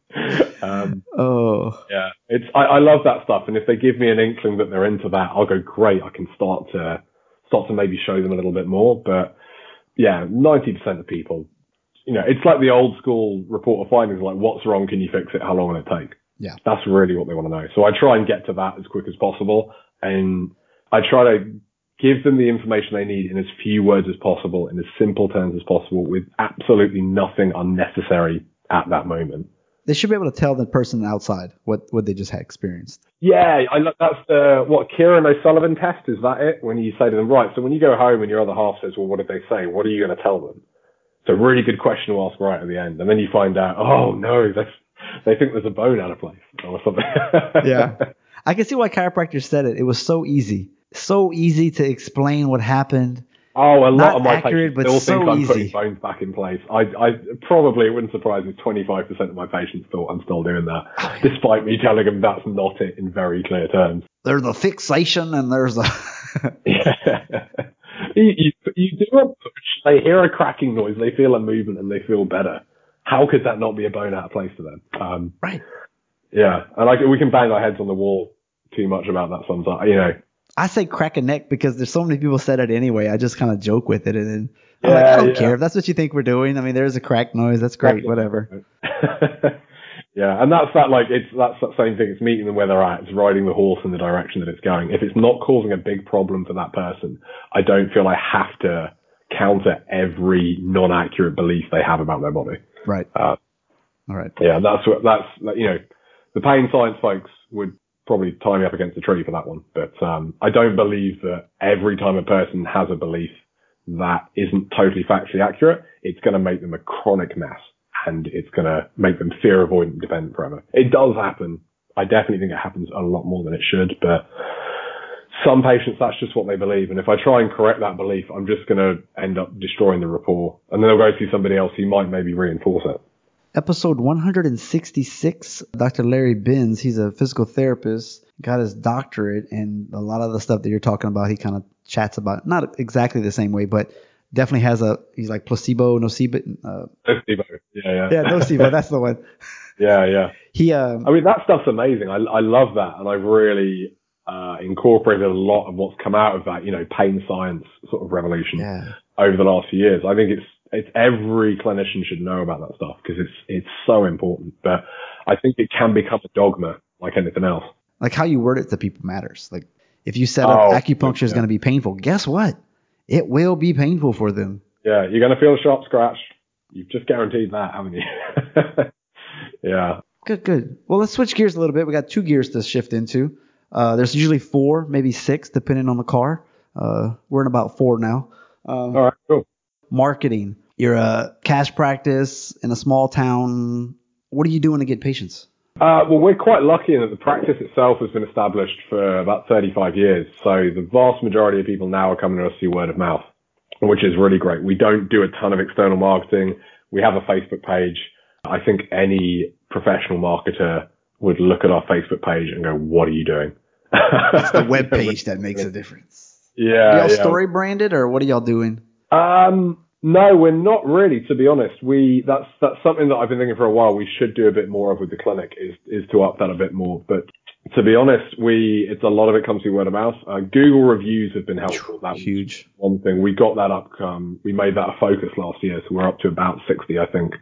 Um, Oh. yeah, it's I, I love that stuff. And if they give me an inkling that they're into that, I'll go great. I can start to start to maybe show them a little bit more. But yeah, ninety percent of people, you know, it's like the old school report of findings. Like, what's wrong? Can you fix it? How long will it take? Yeah. That's really what they want to know. So I try and get to that as quick as possible. And I try to give them the information they need in as few words as possible, in as simple terms as possible, with absolutely nothing unnecessary at that moment. They should be able to tell the person outside what, what they just had experienced. Yeah, I lo- that's the what Kieran O'Sullivan test. Is that it? When you say to them, right? So when you go home and your other half says, "Well, what did they say?" What are you going to tell them? It's a really good question to ask right at the end, and then you find out, oh no, they they think there's a bone out of place or something. Yeah. I can see why chiropractors said it. It was so easy. So easy to explain what happened. Oh, a lot Not of my accurate, patients still so think I'm easy. putting bones back in place. I, I probably it wouldn't surprise me. 25% of my patients thought I'm still doing that, Oh, despite me telling them that's not it in very clear terms. There's a fixation and there's a. Yeah. you, you, you do a push, they hear a cracking noise, they feel a movement, and they feel better. How could that not be a bone out of place to them? Um, right. yeah, and like we can bang our heads on the wall too much about that sometimes. You know, I say crack a neck because there's so many people said it anyway. I just kind of joke with it and then I'm like, I don't yeah. care if that's what you think we're doing. I mean, there's a crack noise. That's great. Whatever. yeah, and that's that like it's that's that same thing. It's meeting them where they're at. It's riding the horse in the direction that it's going. If it's not causing a big problem for that person, I don't feel I have to counter every non-accurate belief they have about their body. Right. Uh, All right. yeah, that's what that's you know, the pain science folks would probably tie me up against a tree for that one. But um, I don't believe that every time a person has a belief that isn't totally factually accurate, it's going to make them a chronic mess and it's going to make them fear avoidant dependent forever. It does happen. I definitely think it happens a lot more than it should, but some patients, that's just what they believe. And if I try and correct that belief, I'm just going to end up destroying the rapport. And then they'll go see somebody else who might maybe reinforce it. Episode 166, Dr. Larry Binns, he's a physical therapist, got his doctorate, and a lot of the stuff that you're talking about, he kind of chats about. Not exactly the same way, but definitely has a, he's like placebo, nocebo. Uh, Nocebo. Yeah, yeah. yeah, nocebo, that's the one. Yeah, yeah. He, um, I mean, that stuff's amazing. I, I love that. And I've really uh, incorporated a lot of what's come out of that, you know, pain science sort of revolution yeah. over the last few years. I think it's, it's every clinician should know about that stuff because it's, it's so important. But I think it can become a dogma like anything else. Like how you word it to people matters. Like if you set up Oh, acupuncture is going to be painful, guess what? It will be painful for them. Yeah, you're going to feel a sharp scratch. You've just guaranteed that, haven't you? yeah. Good, good. Well, let's switch gears a little bit. We got two gears to shift into. Uh, there's usually four, maybe six, depending on the car. Uh, we're in about four now. Um, All right, cool. marketing. You're a cash practice in a small town. What are you doing to get patients? Uh, well, we're quite lucky in that the practice itself has been established for about 35 years. So the vast majority of people now are coming to us through word of mouth, which is really great. We don't do a ton of external marketing. We have a Facebook page. I think any professional marketer would look at our Facebook page and go, what are you doing? It's the web page that makes a difference. Yeah. y'all yeah. story branded or what are y'all doing? Um, no, we're not really. To be honest, we that's that's something that I've been thinking for a while. We should do a bit more of with the clinic is is to up that a bit more. But to be honest, we it's a lot of it comes through word of mouth. Uh, Google reviews have been helpful. That was Huge. one thing. We got that up. Um, we made that a focus last year, so we're up to about 60, I think,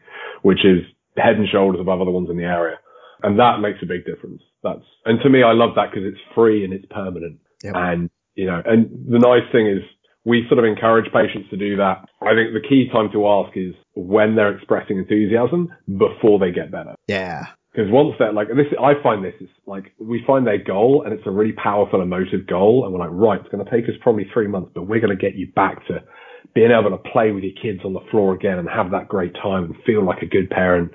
which is head and shoulders above other ones in the area, and that makes a big difference. That's and to me, I love that because it's free and it's permanent. Yep. And you know, and the nice thing is we sort of encourage patients to do that. I think the key time to ask is when they're expressing enthusiasm before they get better. Yeah. Because once they're like, this, I find this is like, we find their goal and it's a really powerful emotive goal. And we're like, right, it's going to take us probably three months, but we're going to get you back to being able to play with your kids on the floor again and have that great time and feel like a good parent.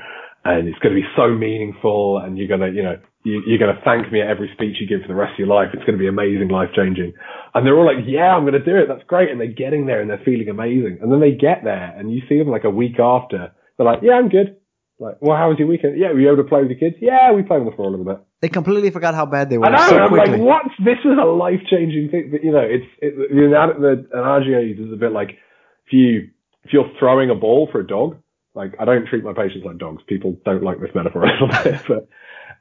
And it's going to be so meaningful and you're going to, you know, you, you're going to thank me at every speech you give for the rest of your life. It's going to be amazing, life changing. And they're all like, yeah, I'm going to do it. That's great. And they're getting there and they're feeling amazing. And then they get there and you see them like a week after. They're like, yeah, I'm good. Like, well, how was your weekend? Yeah, were you able to play with your kids? Yeah, we played on the floor a little bit. They completely forgot how bad they were I know. so I'm quickly. like, what? This is a life changing thing. But, you know, it's it, the, the analogy I use is a bit like if you if you're throwing a ball for a dog. Like, I don't treat my patients like dogs. People don't like this metaphor a little bit, but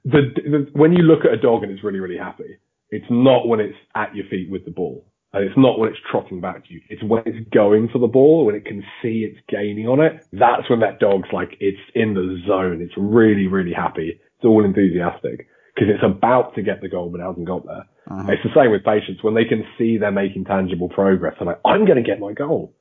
the, the when you look at a dog and it's really really happy, it's not when it's at your feet with the ball. And it's not when it's trotting back to you. It's when it's going for the ball, when it can see it's gaining on it. That's when that dog's like, it's in the zone. It's really, really happy. It's all enthusiastic because it's about to get the goal, but it hasn't got there. Uh-huh. It's the same with patients when they can see they're making tangible progress. They're like, I'm going to get my goal.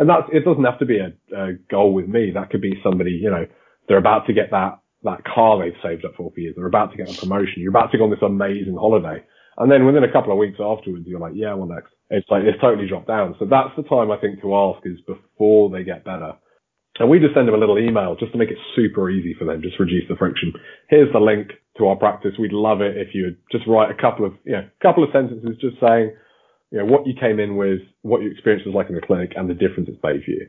And that's, it doesn't have to be a, a goal with me. That could be somebody, you know, they're about to get that, that car they've saved up for for years. They're about to get a promotion. You're about to go on this amazing holiday. And then within a couple of weeks afterwards, you're like, yeah, well, next. It's like, it's totally dropped down. So that's the time I think to ask is before they get better. And we just send them a little email just to make it super easy for them, just reduce the friction. Here's the link to our practice. We'd love it if you just write a couple of, you know, couple of sentences just saying, you know, what you came in with, what your experience was like in the clinic and the difference it's made for you.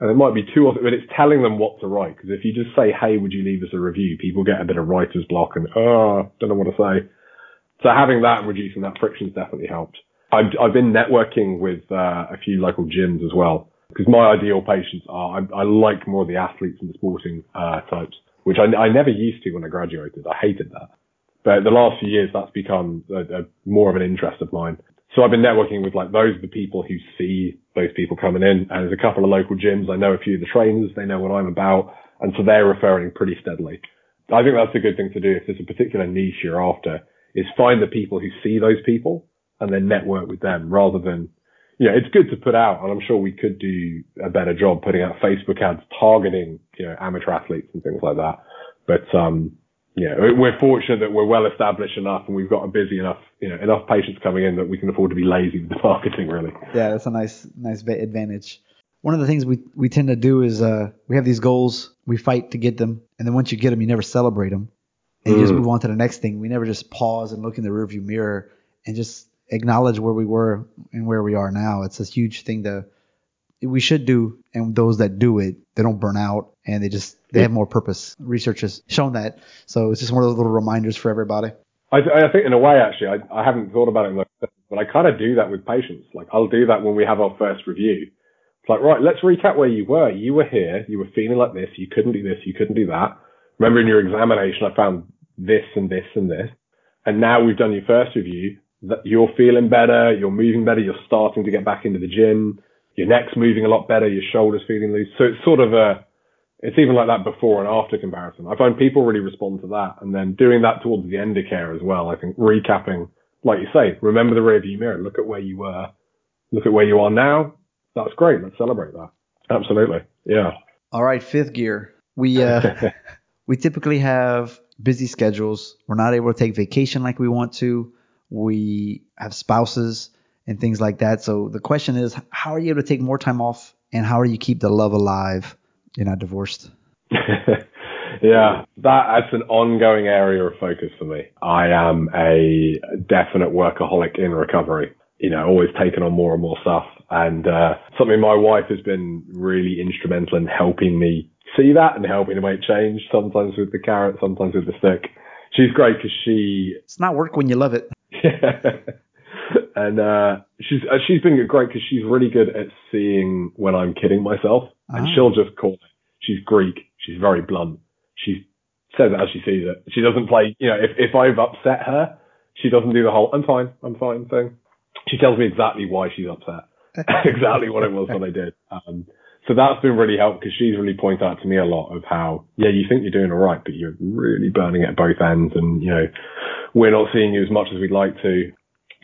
And it might be two or three, but it's telling them what to write. Because if you just say, hey, would you leave us a review? People get a bit of writer's block and, oh, don't know what to say. So having that reducing that friction's definitely helped. I've, I've been networking with uh, a few local gyms as well because my ideal patients are I, I like more the athletes and the sporting uh, types, which I, I never used to when I graduated. I hated that, but the last few years that's become a, a, more of an interest of mine. So I've been networking with like those are the people who see those people coming in, and there's a couple of local gyms. I know a few of the trainers. They know what I'm about, and so they're referring pretty steadily. I think that's a good thing to do if there's a particular niche you're after is find the people who see those people and then network with them rather than, you know, it's good to put out and I'm sure we could do a better job putting out Facebook ads targeting, you know, amateur athletes and things like that. But, um, yeah, we're fortunate that we're well established enough and we've got a busy enough, you know, enough patients coming in that we can afford to be lazy with the marketing really. Yeah, that's a nice nice va- advantage. One of the things we, we tend to do is uh, we have these goals, we fight to get them, and then once you get them, you never celebrate them, and you just Mm. move on to the next thing. We never just pause and look in the rearview mirror and just acknowledge where we were and where we are now. It's a huge thing to we should do, and those that do it, they don't burn out and they just they have more purpose. Research has shown that, so it's just one of those little reminders for everybody. I, I think in a way, actually, I, I haven't thought about it, those terms, but I kind of do that with patients. Like I'll do that when we have our first review. It's like, right, let's recap where you were. You were here. You were feeling like this. You couldn't do this. You couldn't do that. Remember in your examination, I found this and this and this. And now we've done your first review. That you're feeling better. You're moving better. You're starting to get back into the gym. Your neck's moving a lot better. Your shoulders feeling loose. So it's sort of a, It's even like that before and after comparison. I find people really respond to that. And then doing that towards the end of care as well. I think recapping, like you say, remember the rearview mirror. Look at where you were. Look at where you are now. That's great. Let's celebrate that. Absolutely. Yeah. All right. Fifth gear. We, uh, we typically have busy schedules. We're not able to take vacation like we want to. We have spouses and things like that. So the question is, how are you able to take more time off and how do you keep the love alive? You're not divorced. yeah, that, that's an ongoing area of focus for me. I am a definite workaholic in recovery. You know, always taking on more and more stuff. And uh, something my wife has been really instrumental in helping me see that and helping to make change. Sometimes with the carrot, sometimes with the stick. She's great because she. It's not work when you love it. Yeah. and uh, she's uh, she's been great because she's really good at seeing when I'm kidding myself, and ah. she'll just call. She's Greek. She's very blunt. She says it as she sees it. She doesn't play. You know, if if I've upset her, she doesn't do the whole "I'm fine, I'm fine" thing. She tells me exactly why she's upset, exactly what it was that I did. Um, so that's been really helpful because she's really pointed out to me a lot of how, yeah, you think you're doing all right, but you're really burning at both ends, and you know, we're not seeing you as much as we'd like to.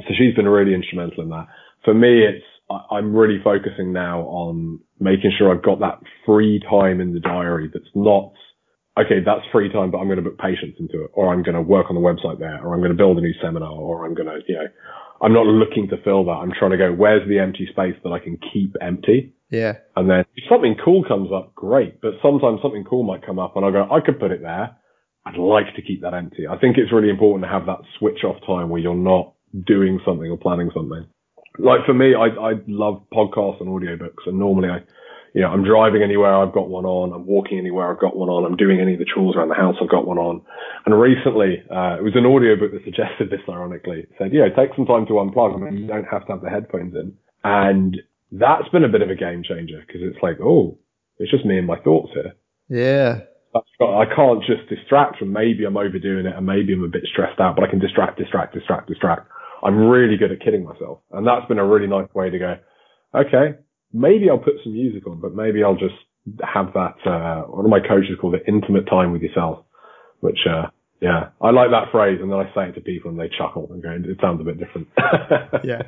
So she's been really instrumental in that. For me, it's I'm really focusing now on making sure I've got that free time in the diary that's not okay, that's free time, but I'm going to book patients into it, or I'm going to work on the website there, or I'm going to build a new seminar, or I'm going to, you know, I'm not looking to fill that. I'm trying to go, where's the empty space that I can keep empty? Yeah. And then if something cool comes up, great. But sometimes something cool might come up and I go, I could put it there. I'd like to keep that empty. I think it's really important to have that switch off time where you're not doing something or planning something. Like for me, I, I love podcasts and audiobooks and normally I, you know, I'm driving anywhere, I've got one on. I'm walking anywhere, I've got one on. I'm doing any of the chores around the house, I've got one on. And recently, uh, it was an audiobook that suggested this, ironically. It said, you know, take some time to unplug. I mean, you don't have to have the headphones in. And that's been a bit of a game changer because it's like, oh, it's just me and my thoughts here. Yeah. I can't just distract from maybe I'm overdoing it and maybe I'm a bit stressed out, but I can distract, distract, distract, distract. I'm really good at kidding myself. And that's been a really nice way to go, okay, maybe I'll put some music on, but maybe I'll just have that, uh, one of my coaches called it intimate time with yourself, which, uh, yeah, I like that phrase. And then I say it to people and they chuckle and go, it sounds a bit different. yeah.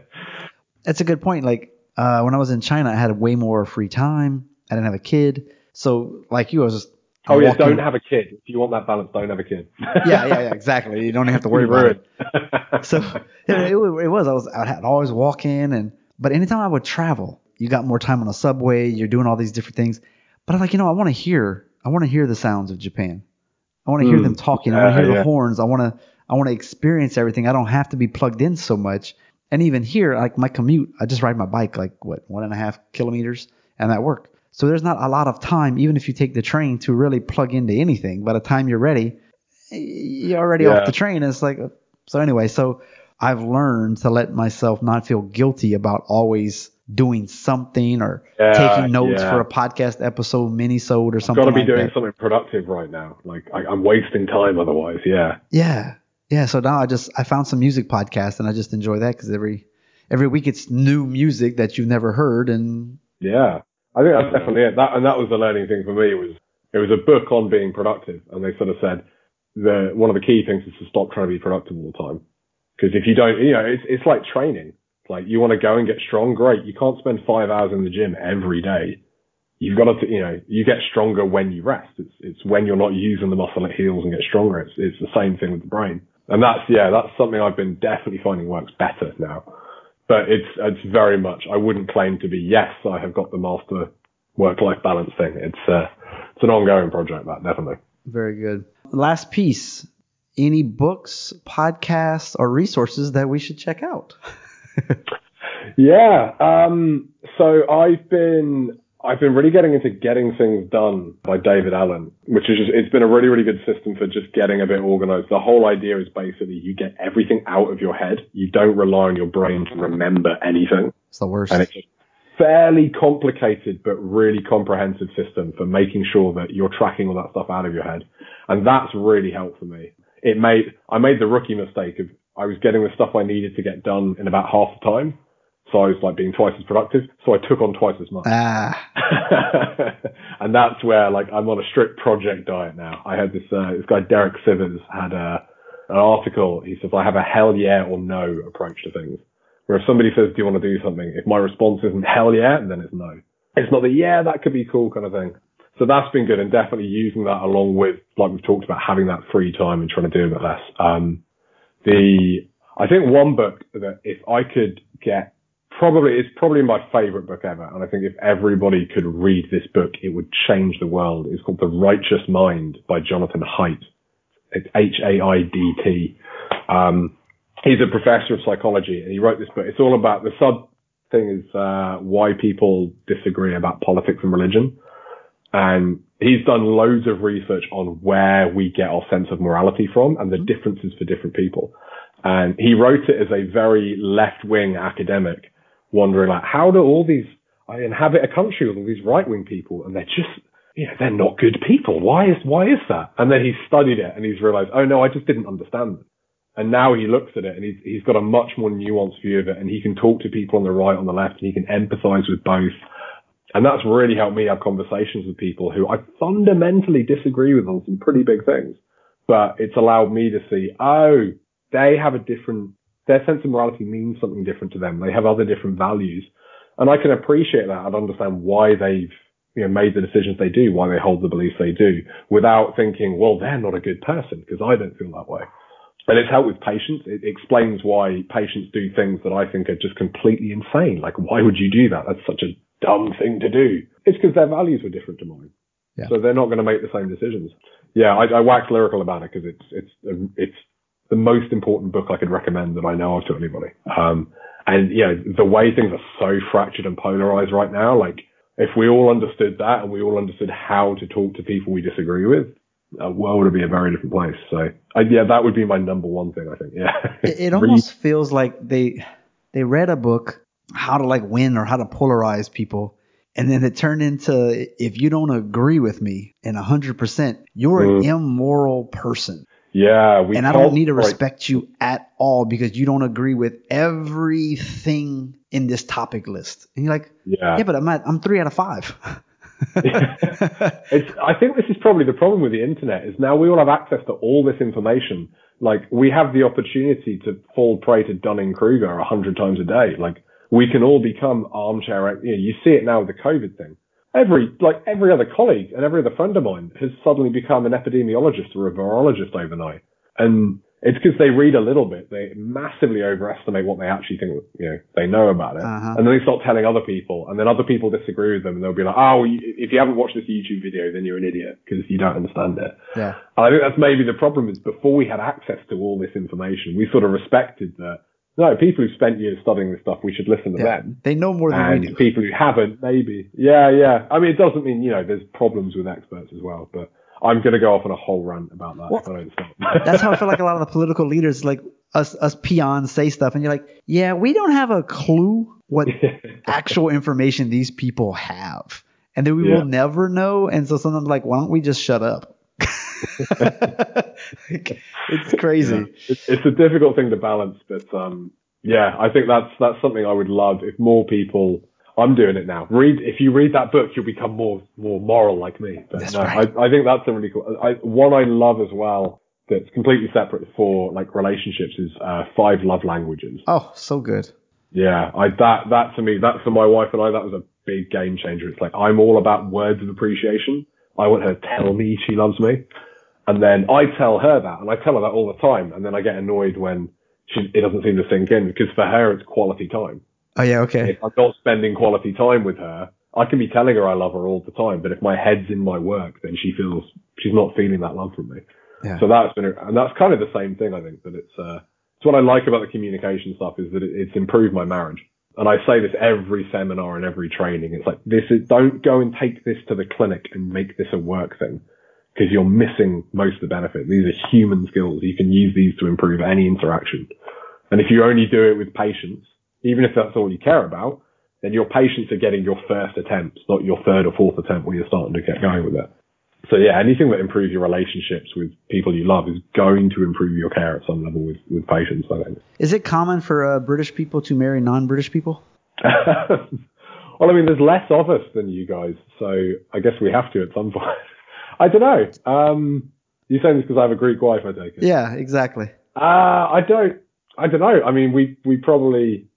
That's a good point. Like, uh, when I was in China, I had way more free time. I didn't have a kid. So, like you, I was just. Oh, yeah, don't have a kid. If you want that balance, don't have a kid. yeah, yeah, yeah, exactly. You don't have to worry about it. so, it, it, it, was. I was, I had always walk in, and, but anytime I would travel, you got more time on the subway, you're doing all these different things. But I'm like, you know, I want to hear, I want to hear the sounds of Japan. I want to mm, hear them talking. I want to hear yeah. the horns. I want to, I want to experience everything. I don't have to be plugged in so much. And even here, like my commute, I just ride my bike like what one and a half kilometers, and that work. So there's not a lot of time, even if you take the train, to really plug into anything. By the time you're ready, you're already yeah. off the train. it's like so anyway. So I've learned to let myself not feel guilty about always doing something or yeah, taking notes yeah. for a podcast episode, mini-sode or something. Got to be like doing that. something productive right now. Like I, I'm wasting time otherwise. Yeah. Yeah. Yeah, so now I just I found some music podcasts and I just enjoy that because every every week it's new music that you've never heard and yeah, I think that's mm-hmm. definitely it. That and that was the learning thing for me. It was it was a book on being productive, and they sort of said the one of the key things is to stop trying to be productive all the time because if you don't, you know, it's it's like training. Like you want to go and get strong, great. You can't spend five hours in the gym every day. You've got to, you know, you get stronger when you rest. It's it's when you're not using the muscle it heals and get stronger. It's it's the same thing with the brain. And that's, yeah, that's something I've been definitely finding works better now. But it's, it's very much, I wouldn't claim to be, yes, I have got the master work-life balance thing. It's, uh, it's an ongoing project, that definitely. Very good. Last piece. Any books, podcasts, or resources that we should check out? yeah. Um, so I've been I've been really getting into Getting Things Done by David Allen, which is just, it's been a really, really good system for just getting a bit organized. The whole idea is basically you get everything out of your head. You don't rely on your brain to remember anything. It's the worst. And it's a fairly complicated, but really comprehensive system for making sure that you're tracking all that stuff out of your head. And that's really helped for me. It made, I made the rookie mistake of I was getting the stuff I needed to get done in about half the time. So I was like being twice as productive. So I took on twice as much. Ah. and that's where like I'm on a strict project diet now. I had this uh, this guy Derek Sivers had a an article. He says I have a hell yeah or no approach to things. Where if somebody says, "Do you want to do something?" If my response isn't hell yeah, then it's no. It's not the yeah that could be cool kind of thing. So that's been good and definitely using that along with like we've talked about having that free time and trying to do a bit less. Um, the I think one book that if I could get probably it's probably my favorite book ever, and I think if everybody could read this book, it would change the world. It's called The Righteous Mind by Jonathan Haidt. It's H A I D T. Um, he's a professor of psychology, and he wrote this book. It's all about the sub thing is uh, why people disagree about politics and religion, and he's done loads of research on where we get our sense of morality from and the differences for different people. And he wrote it as a very left wing academic wondering like, how do all these, I inhabit a country with all these right wing people and they're just, you know, they're not good people. Why is, why is that? And then he studied it and he's realized, oh no, I just didn't understand it. And now he looks at it and he's, he's got a much more nuanced view of it and he can talk to people on the right, on the left, and he can empathize with both. And that's really helped me have conversations with people who I fundamentally disagree with on some pretty big things. But it's allowed me to see, oh, they have a different their sense of morality means something different to them. They have other different values. And I can appreciate that and understand why they've you know, made the decisions they do, why they hold the beliefs they do, without thinking, well, they're not a good person, because I don't feel that way. And it's helped with patients. It explains why patients do things that I think are just completely insane. Like, why would you do that? That's such a dumb thing to do. It's because their values were different to mine. Yeah. So they're not going to make the same decisions. Yeah, I, I wax lyrical about it because it's, it's, it's the most important book I could recommend that I know of to anybody. Um, and you know, the way things are so fractured and polarized right now, like if we all understood that and we all understood how to talk to people we disagree with, the world would be a very different place. So uh, yeah, that would be my number one thing. I think. Yeah. It, it almost feels like they they read a book how to like win or how to polarize people. And then it turned into if you don't agree with me in 100%, you're mm. an immoral person. Yeah, we and I don't need to respect you at all because you don't agree with everything in this topic list. And you're like, yeah, yeah but I'm at, I'm three out of five. it's, I think this is probably the problem with the internet is now we all have access to all this information. Like we have the opportunity to fall prey to Dunning Kruger a hundred times a day. Like we can all become armchair. You, know, you see it now with the COVID thing every like every other colleague and every other friend of mine has suddenly become an epidemiologist or a virologist overnight. And it's because they read a little bit. They massively overestimate what they actually think, you know, they know about it. Uh-huh. And then they start telling other people and then other people disagree with them and they'll be like, oh, if you haven't watched this YouTube video, then you're an idiot because you don't understand it. Yeah. And I think that's maybe the problem is before we had access to all this information, we sort of respected that no, people who spent years studying this stuff, we should listen to yeah, them. They know more than and we do. people who haven't, maybe. Yeah, yeah. I mean, it doesn't mean, you know, there's problems with experts as well, but I'm going to go off on a whole rant about that well, if I don't stop. that's how I feel like a lot of the political leaders, like us, us peons say stuff and you're like, yeah, we don't have a clue what actual information these people have. And then we yeah. will never know. And so sometimes like, why don't we just shut up? it's crazy. Yeah. It's, it's, a difficult thing to balance, but um, yeah, I think that's that's something I would love if more people. I'm doing it now. Read if you read that book, you'll become more more moral like me. But that's no, right. I, I think that's a really cool. I, one I love as well that's completely separate for like relationships is uh, five love languages. Oh, so good. Yeah, I that that to me, that for my wife and I, that was a big game changer. It's like I'm all about words of appreciation. I want her to tell me she loves me. And then I tell her that, and I tell her that all the time, and then I get annoyed when she, it doesn't seem to sink in because for her it's quality time. Oh yeah, okay. If I'm not spending quality time with her, I can be telling her I love her all the time, but if my head's in my work, then she feels she's not feeling that love from me. Yeah. So that's been, and that's kind of the same thing. I think that it's, uh, it's what I like about the communication stuff is that it, it's improved my marriage. And I say this every seminar and every training. It's like this is, don't go and take this to the clinic and make this a work thing because you're missing most of the benefit. These are human skills. You can use these to improve any interaction. And if you only do it with patients, even if that's all you care about, then your patients are getting your first attempts, not your third or fourth attempt where you're starting to get going with it. So yeah, anything that improves your relationships with people you love is going to improve your care at some level with, with patients, I think. Is it common for uh, British people to marry non-British people? well, I mean, there's less of us than you guys, so I guess we have to at some point. I don't know. Um, you're saying this because I have a Greek wife, I take it? Yeah, exactly. Uh, I don't. I don't know. I mean, we we probably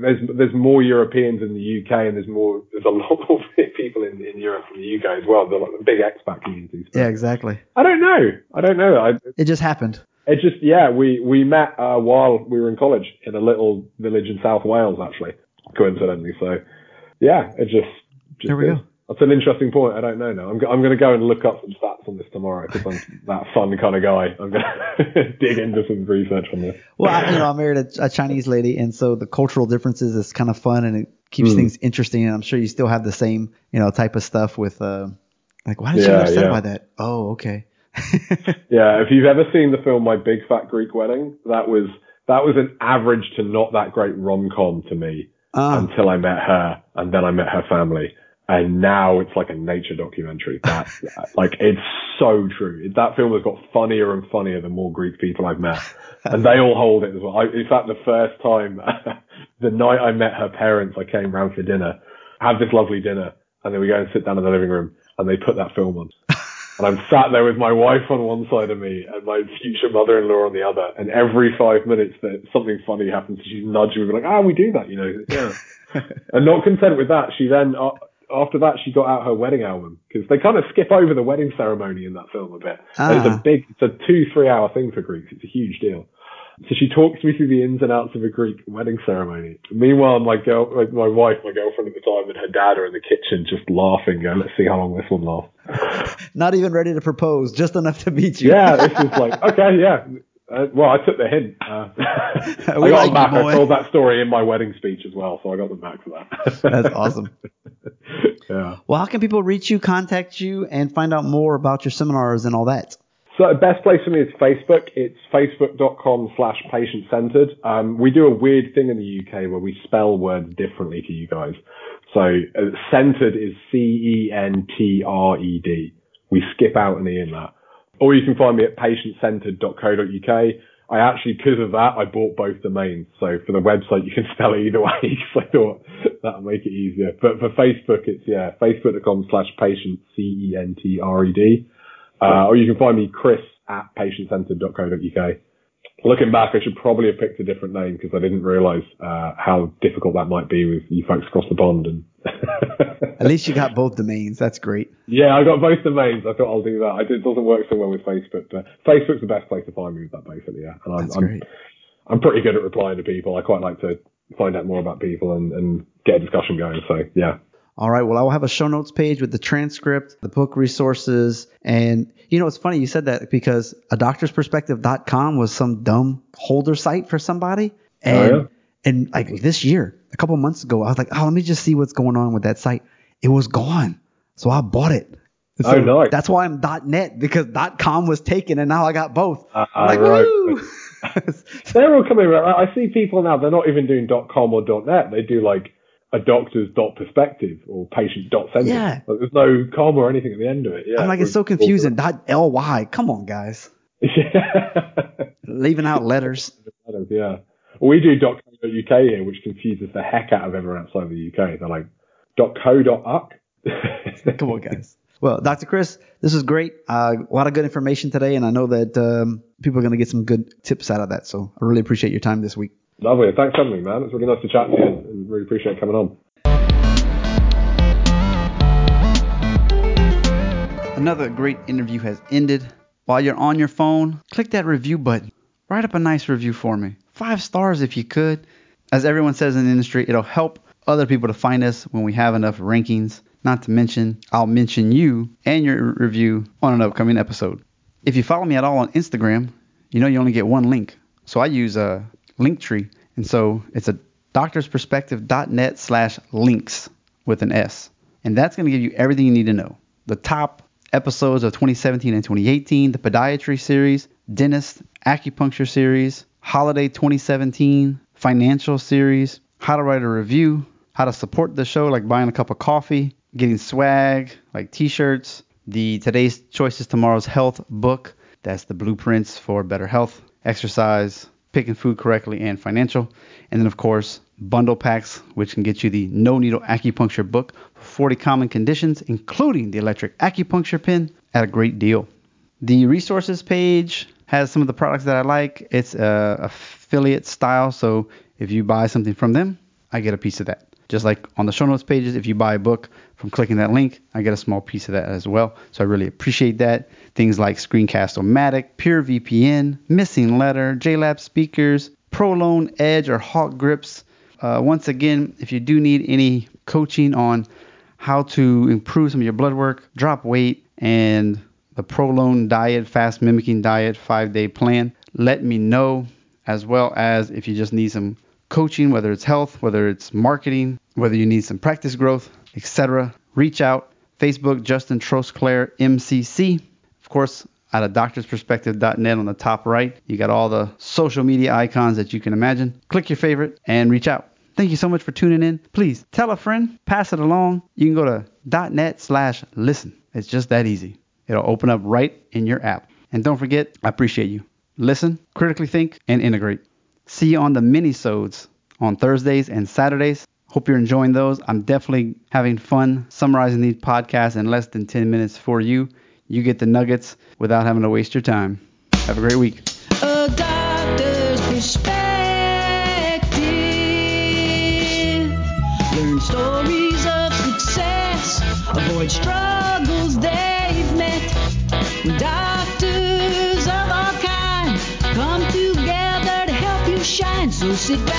there's there's more Europeans in the UK, and there's more there's a lot more people in, in Europe from the UK as well. They're like the big expat communities. Yeah, exactly. I don't know. I don't know. I, It just happened. it just yeah, we we met uh, while we were in college in a little village in South Wales, actually, coincidentally. So yeah, it just, just There we is. go. That's an interesting point. I don't know now. I'm, I'm going to go and look up some stats on this tomorrow because I'm that fun kind of guy. I'm going to dig into some research on this. Well, I, you know, I married a, a Chinese lady, and so the cultural differences is kind of fun and it keeps Mm. things interesting. And I'm sure you still have the same, you know, type of stuff with, uh, like, why did you get upset yeah. by that? Oh, okay. Yeah, if you've ever seen the film My Big Fat Greek Wedding, that was that was an average to not that great rom com to me Um, until I met her, and then I met her family, and now it's like a nature documentary. That like it's so true. That film has got funnier and funnier the more Greek people I've met, and they all hold it as well. I, in fact, the first time, the night I met her parents, I came round for dinner, had this lovely dinner, and then we go and sit down in the living room, and they put that film on. And I'm sat there with my wife on one side of me and my future mother-in-law on the other. And every five minutes that something funny happens, she's nudging me like, ah, we do that, you know, yeah. and not content with that, she then, uh, after that, she got out her wedding album because they kind of skip over the wedding ceremony in that film a bit. And it's Ah. a big, it's a two, three hour thing for Greeks. It's a huge deal. So she talks me through the ins and outs of a Greek wedding ceremony. Meanwhile, my girl, like my wife, my girlfriend at the time, and her dad are in the kitchen just laughing, going, "Let's see how long this one lasts." Not even ready to propose, just enough to meet you. Yeah, this is like okay, yeah. Uh, well, I took the hint. Uh, I We got like. I told that story in my wedding speech as well, so I got them back for that. That's awesome. yeah. Well, how can people reach you, contact you, and find out more about your seminars and all that? So the best place for me is Facebook. It's facebook.com slash patient centered. Um, we do a weird thing in the UK where we spell words differently to you guys. So uh, centered is C-E-N-T-R-E-D. We skip out an E in that. Or you can find me at patientcentered.co.uk. I actually, because of that, I bought both domains. So for the website, you can spell it either way. So I thought that'll make it easier. But for Facebook, it's, yeah, facebook.com slash patient, C-E-N-T-R-E-D. Uh, or you can find me, Chris at patientcentered.co.uk. Looking back, I should probably have picked a different name because I didn't realise uh, how difficult that might be with you folks across the pond. And At least you got both domains. That's great. yeah, I got both domains. I thought I'll do that. I did, it doesn't work so well with Facebook, but Facebook's the best place to find me with that, basically. Yeah, and I'm, That's I'm, great. I'm pretty good at replying to people. I quite like to find out more about people and, and get a discussion going. So yeah, All right. Well, I will have a show notes page with the transcript, the book resources, and you know, it's funny you said that because a doctorsperspective.com was some dumb holder site for somebody, and Oh, yeah? And like this year, a couple months ago, I was like, oh, let me just see what's going on with that site. It was gone, so I bought it. And Oh, so nice. That's why I'm .net because .com was taken, and now I got both. Ah, I'm like, right. woo! they're all coming around. I see people now. They're not even doing .com or .net. They do like a doctor's dot perspective or patient dot center. Yeah. Like, there's no com or anything at the end of it. Yeah, I'm like, it's so confusing. .ly. Come on, guys. yeah. Leaving out letters. yeah. We do .co.uk here, which confuses the heck out of everyone outside the UK. They're like .co.uk. Come on, guys. Well, Dr. Chris, this is great. Uh, a lot of good information today, and I know that um, people are going to get some good tips out of that. So I really appreciate your time this week. Lovely. Thanks for having me, man. It's really nice to chat to you and really appreciate coming on. Another great interview has ended. While you're on your phone, click that review button. Write up a nice review for me. Five stars if you could. As everyone says in the industry, it'll help other people to find us when we have enough rankings. Not to mention, I'll mention you and your review on an upcoming episode. If you follow me at all on Instagram, you know you only get one link. So I use a Linktree, and so it's a doctorsperspective.net slash links with an S. And that's going to give you everything you need to know. The top episodes of 2017 and 2018, the podiatry series, dentist, acupuncture series, holiday 2017, financial series, how to write a review, how to support the show like buying a cup of coffee, getting swag like t-shirts, the Today's Choices Tomorrow's Health book, that's the blueprints for better health, exercise, picking food correctly and financial, and then of course bundle packs, which can get you the no needle acupuncture book for 40 common conditions, including the electric acupuncture pin, at a great deal. The resources page has some of the products that I like. It's a affiliate style, so if you buy something from them, I get a piece of that. Just like on the show notes pages, if you buy a book from clicking that link, I get a small piece of that as well. So I really appreciate that. Things like Screencast-O-Matic, Pure VPN, Missing Lettr, JLab speakers, ProLone Edge or Hawk grips. Uh, once again, if you do need any coaching on how to improve some of your blood work, drop weight, and the ProLon diet, fast mimicking diet, five day plan, let me know. As well as if you just need some coaching, whether it's health, whether it's marketing, whether you need some practice growth, etc. Reach out. Facebook, Justin Trosclair, MCC. Of course, out of doctorsperspective.net on the top right, you got all the social media icons that you can imagine. Click your favorite and reach out. Thank you so much for tuning in. Please tell a friend, pass it along. You can go to .net slash listen. It's just that easy. It'll open up right in your app. And don't forget, I appreciate you. Listen, critically think, and integrate. See you on the mini-sodes on Thursdays and Saturdays. Hope you're enjoying those. I'm definitely having fun summarizing these podcasts in less than 10 minutes for you. You get the nuggets without having to waste your time. Have a great week. Sit back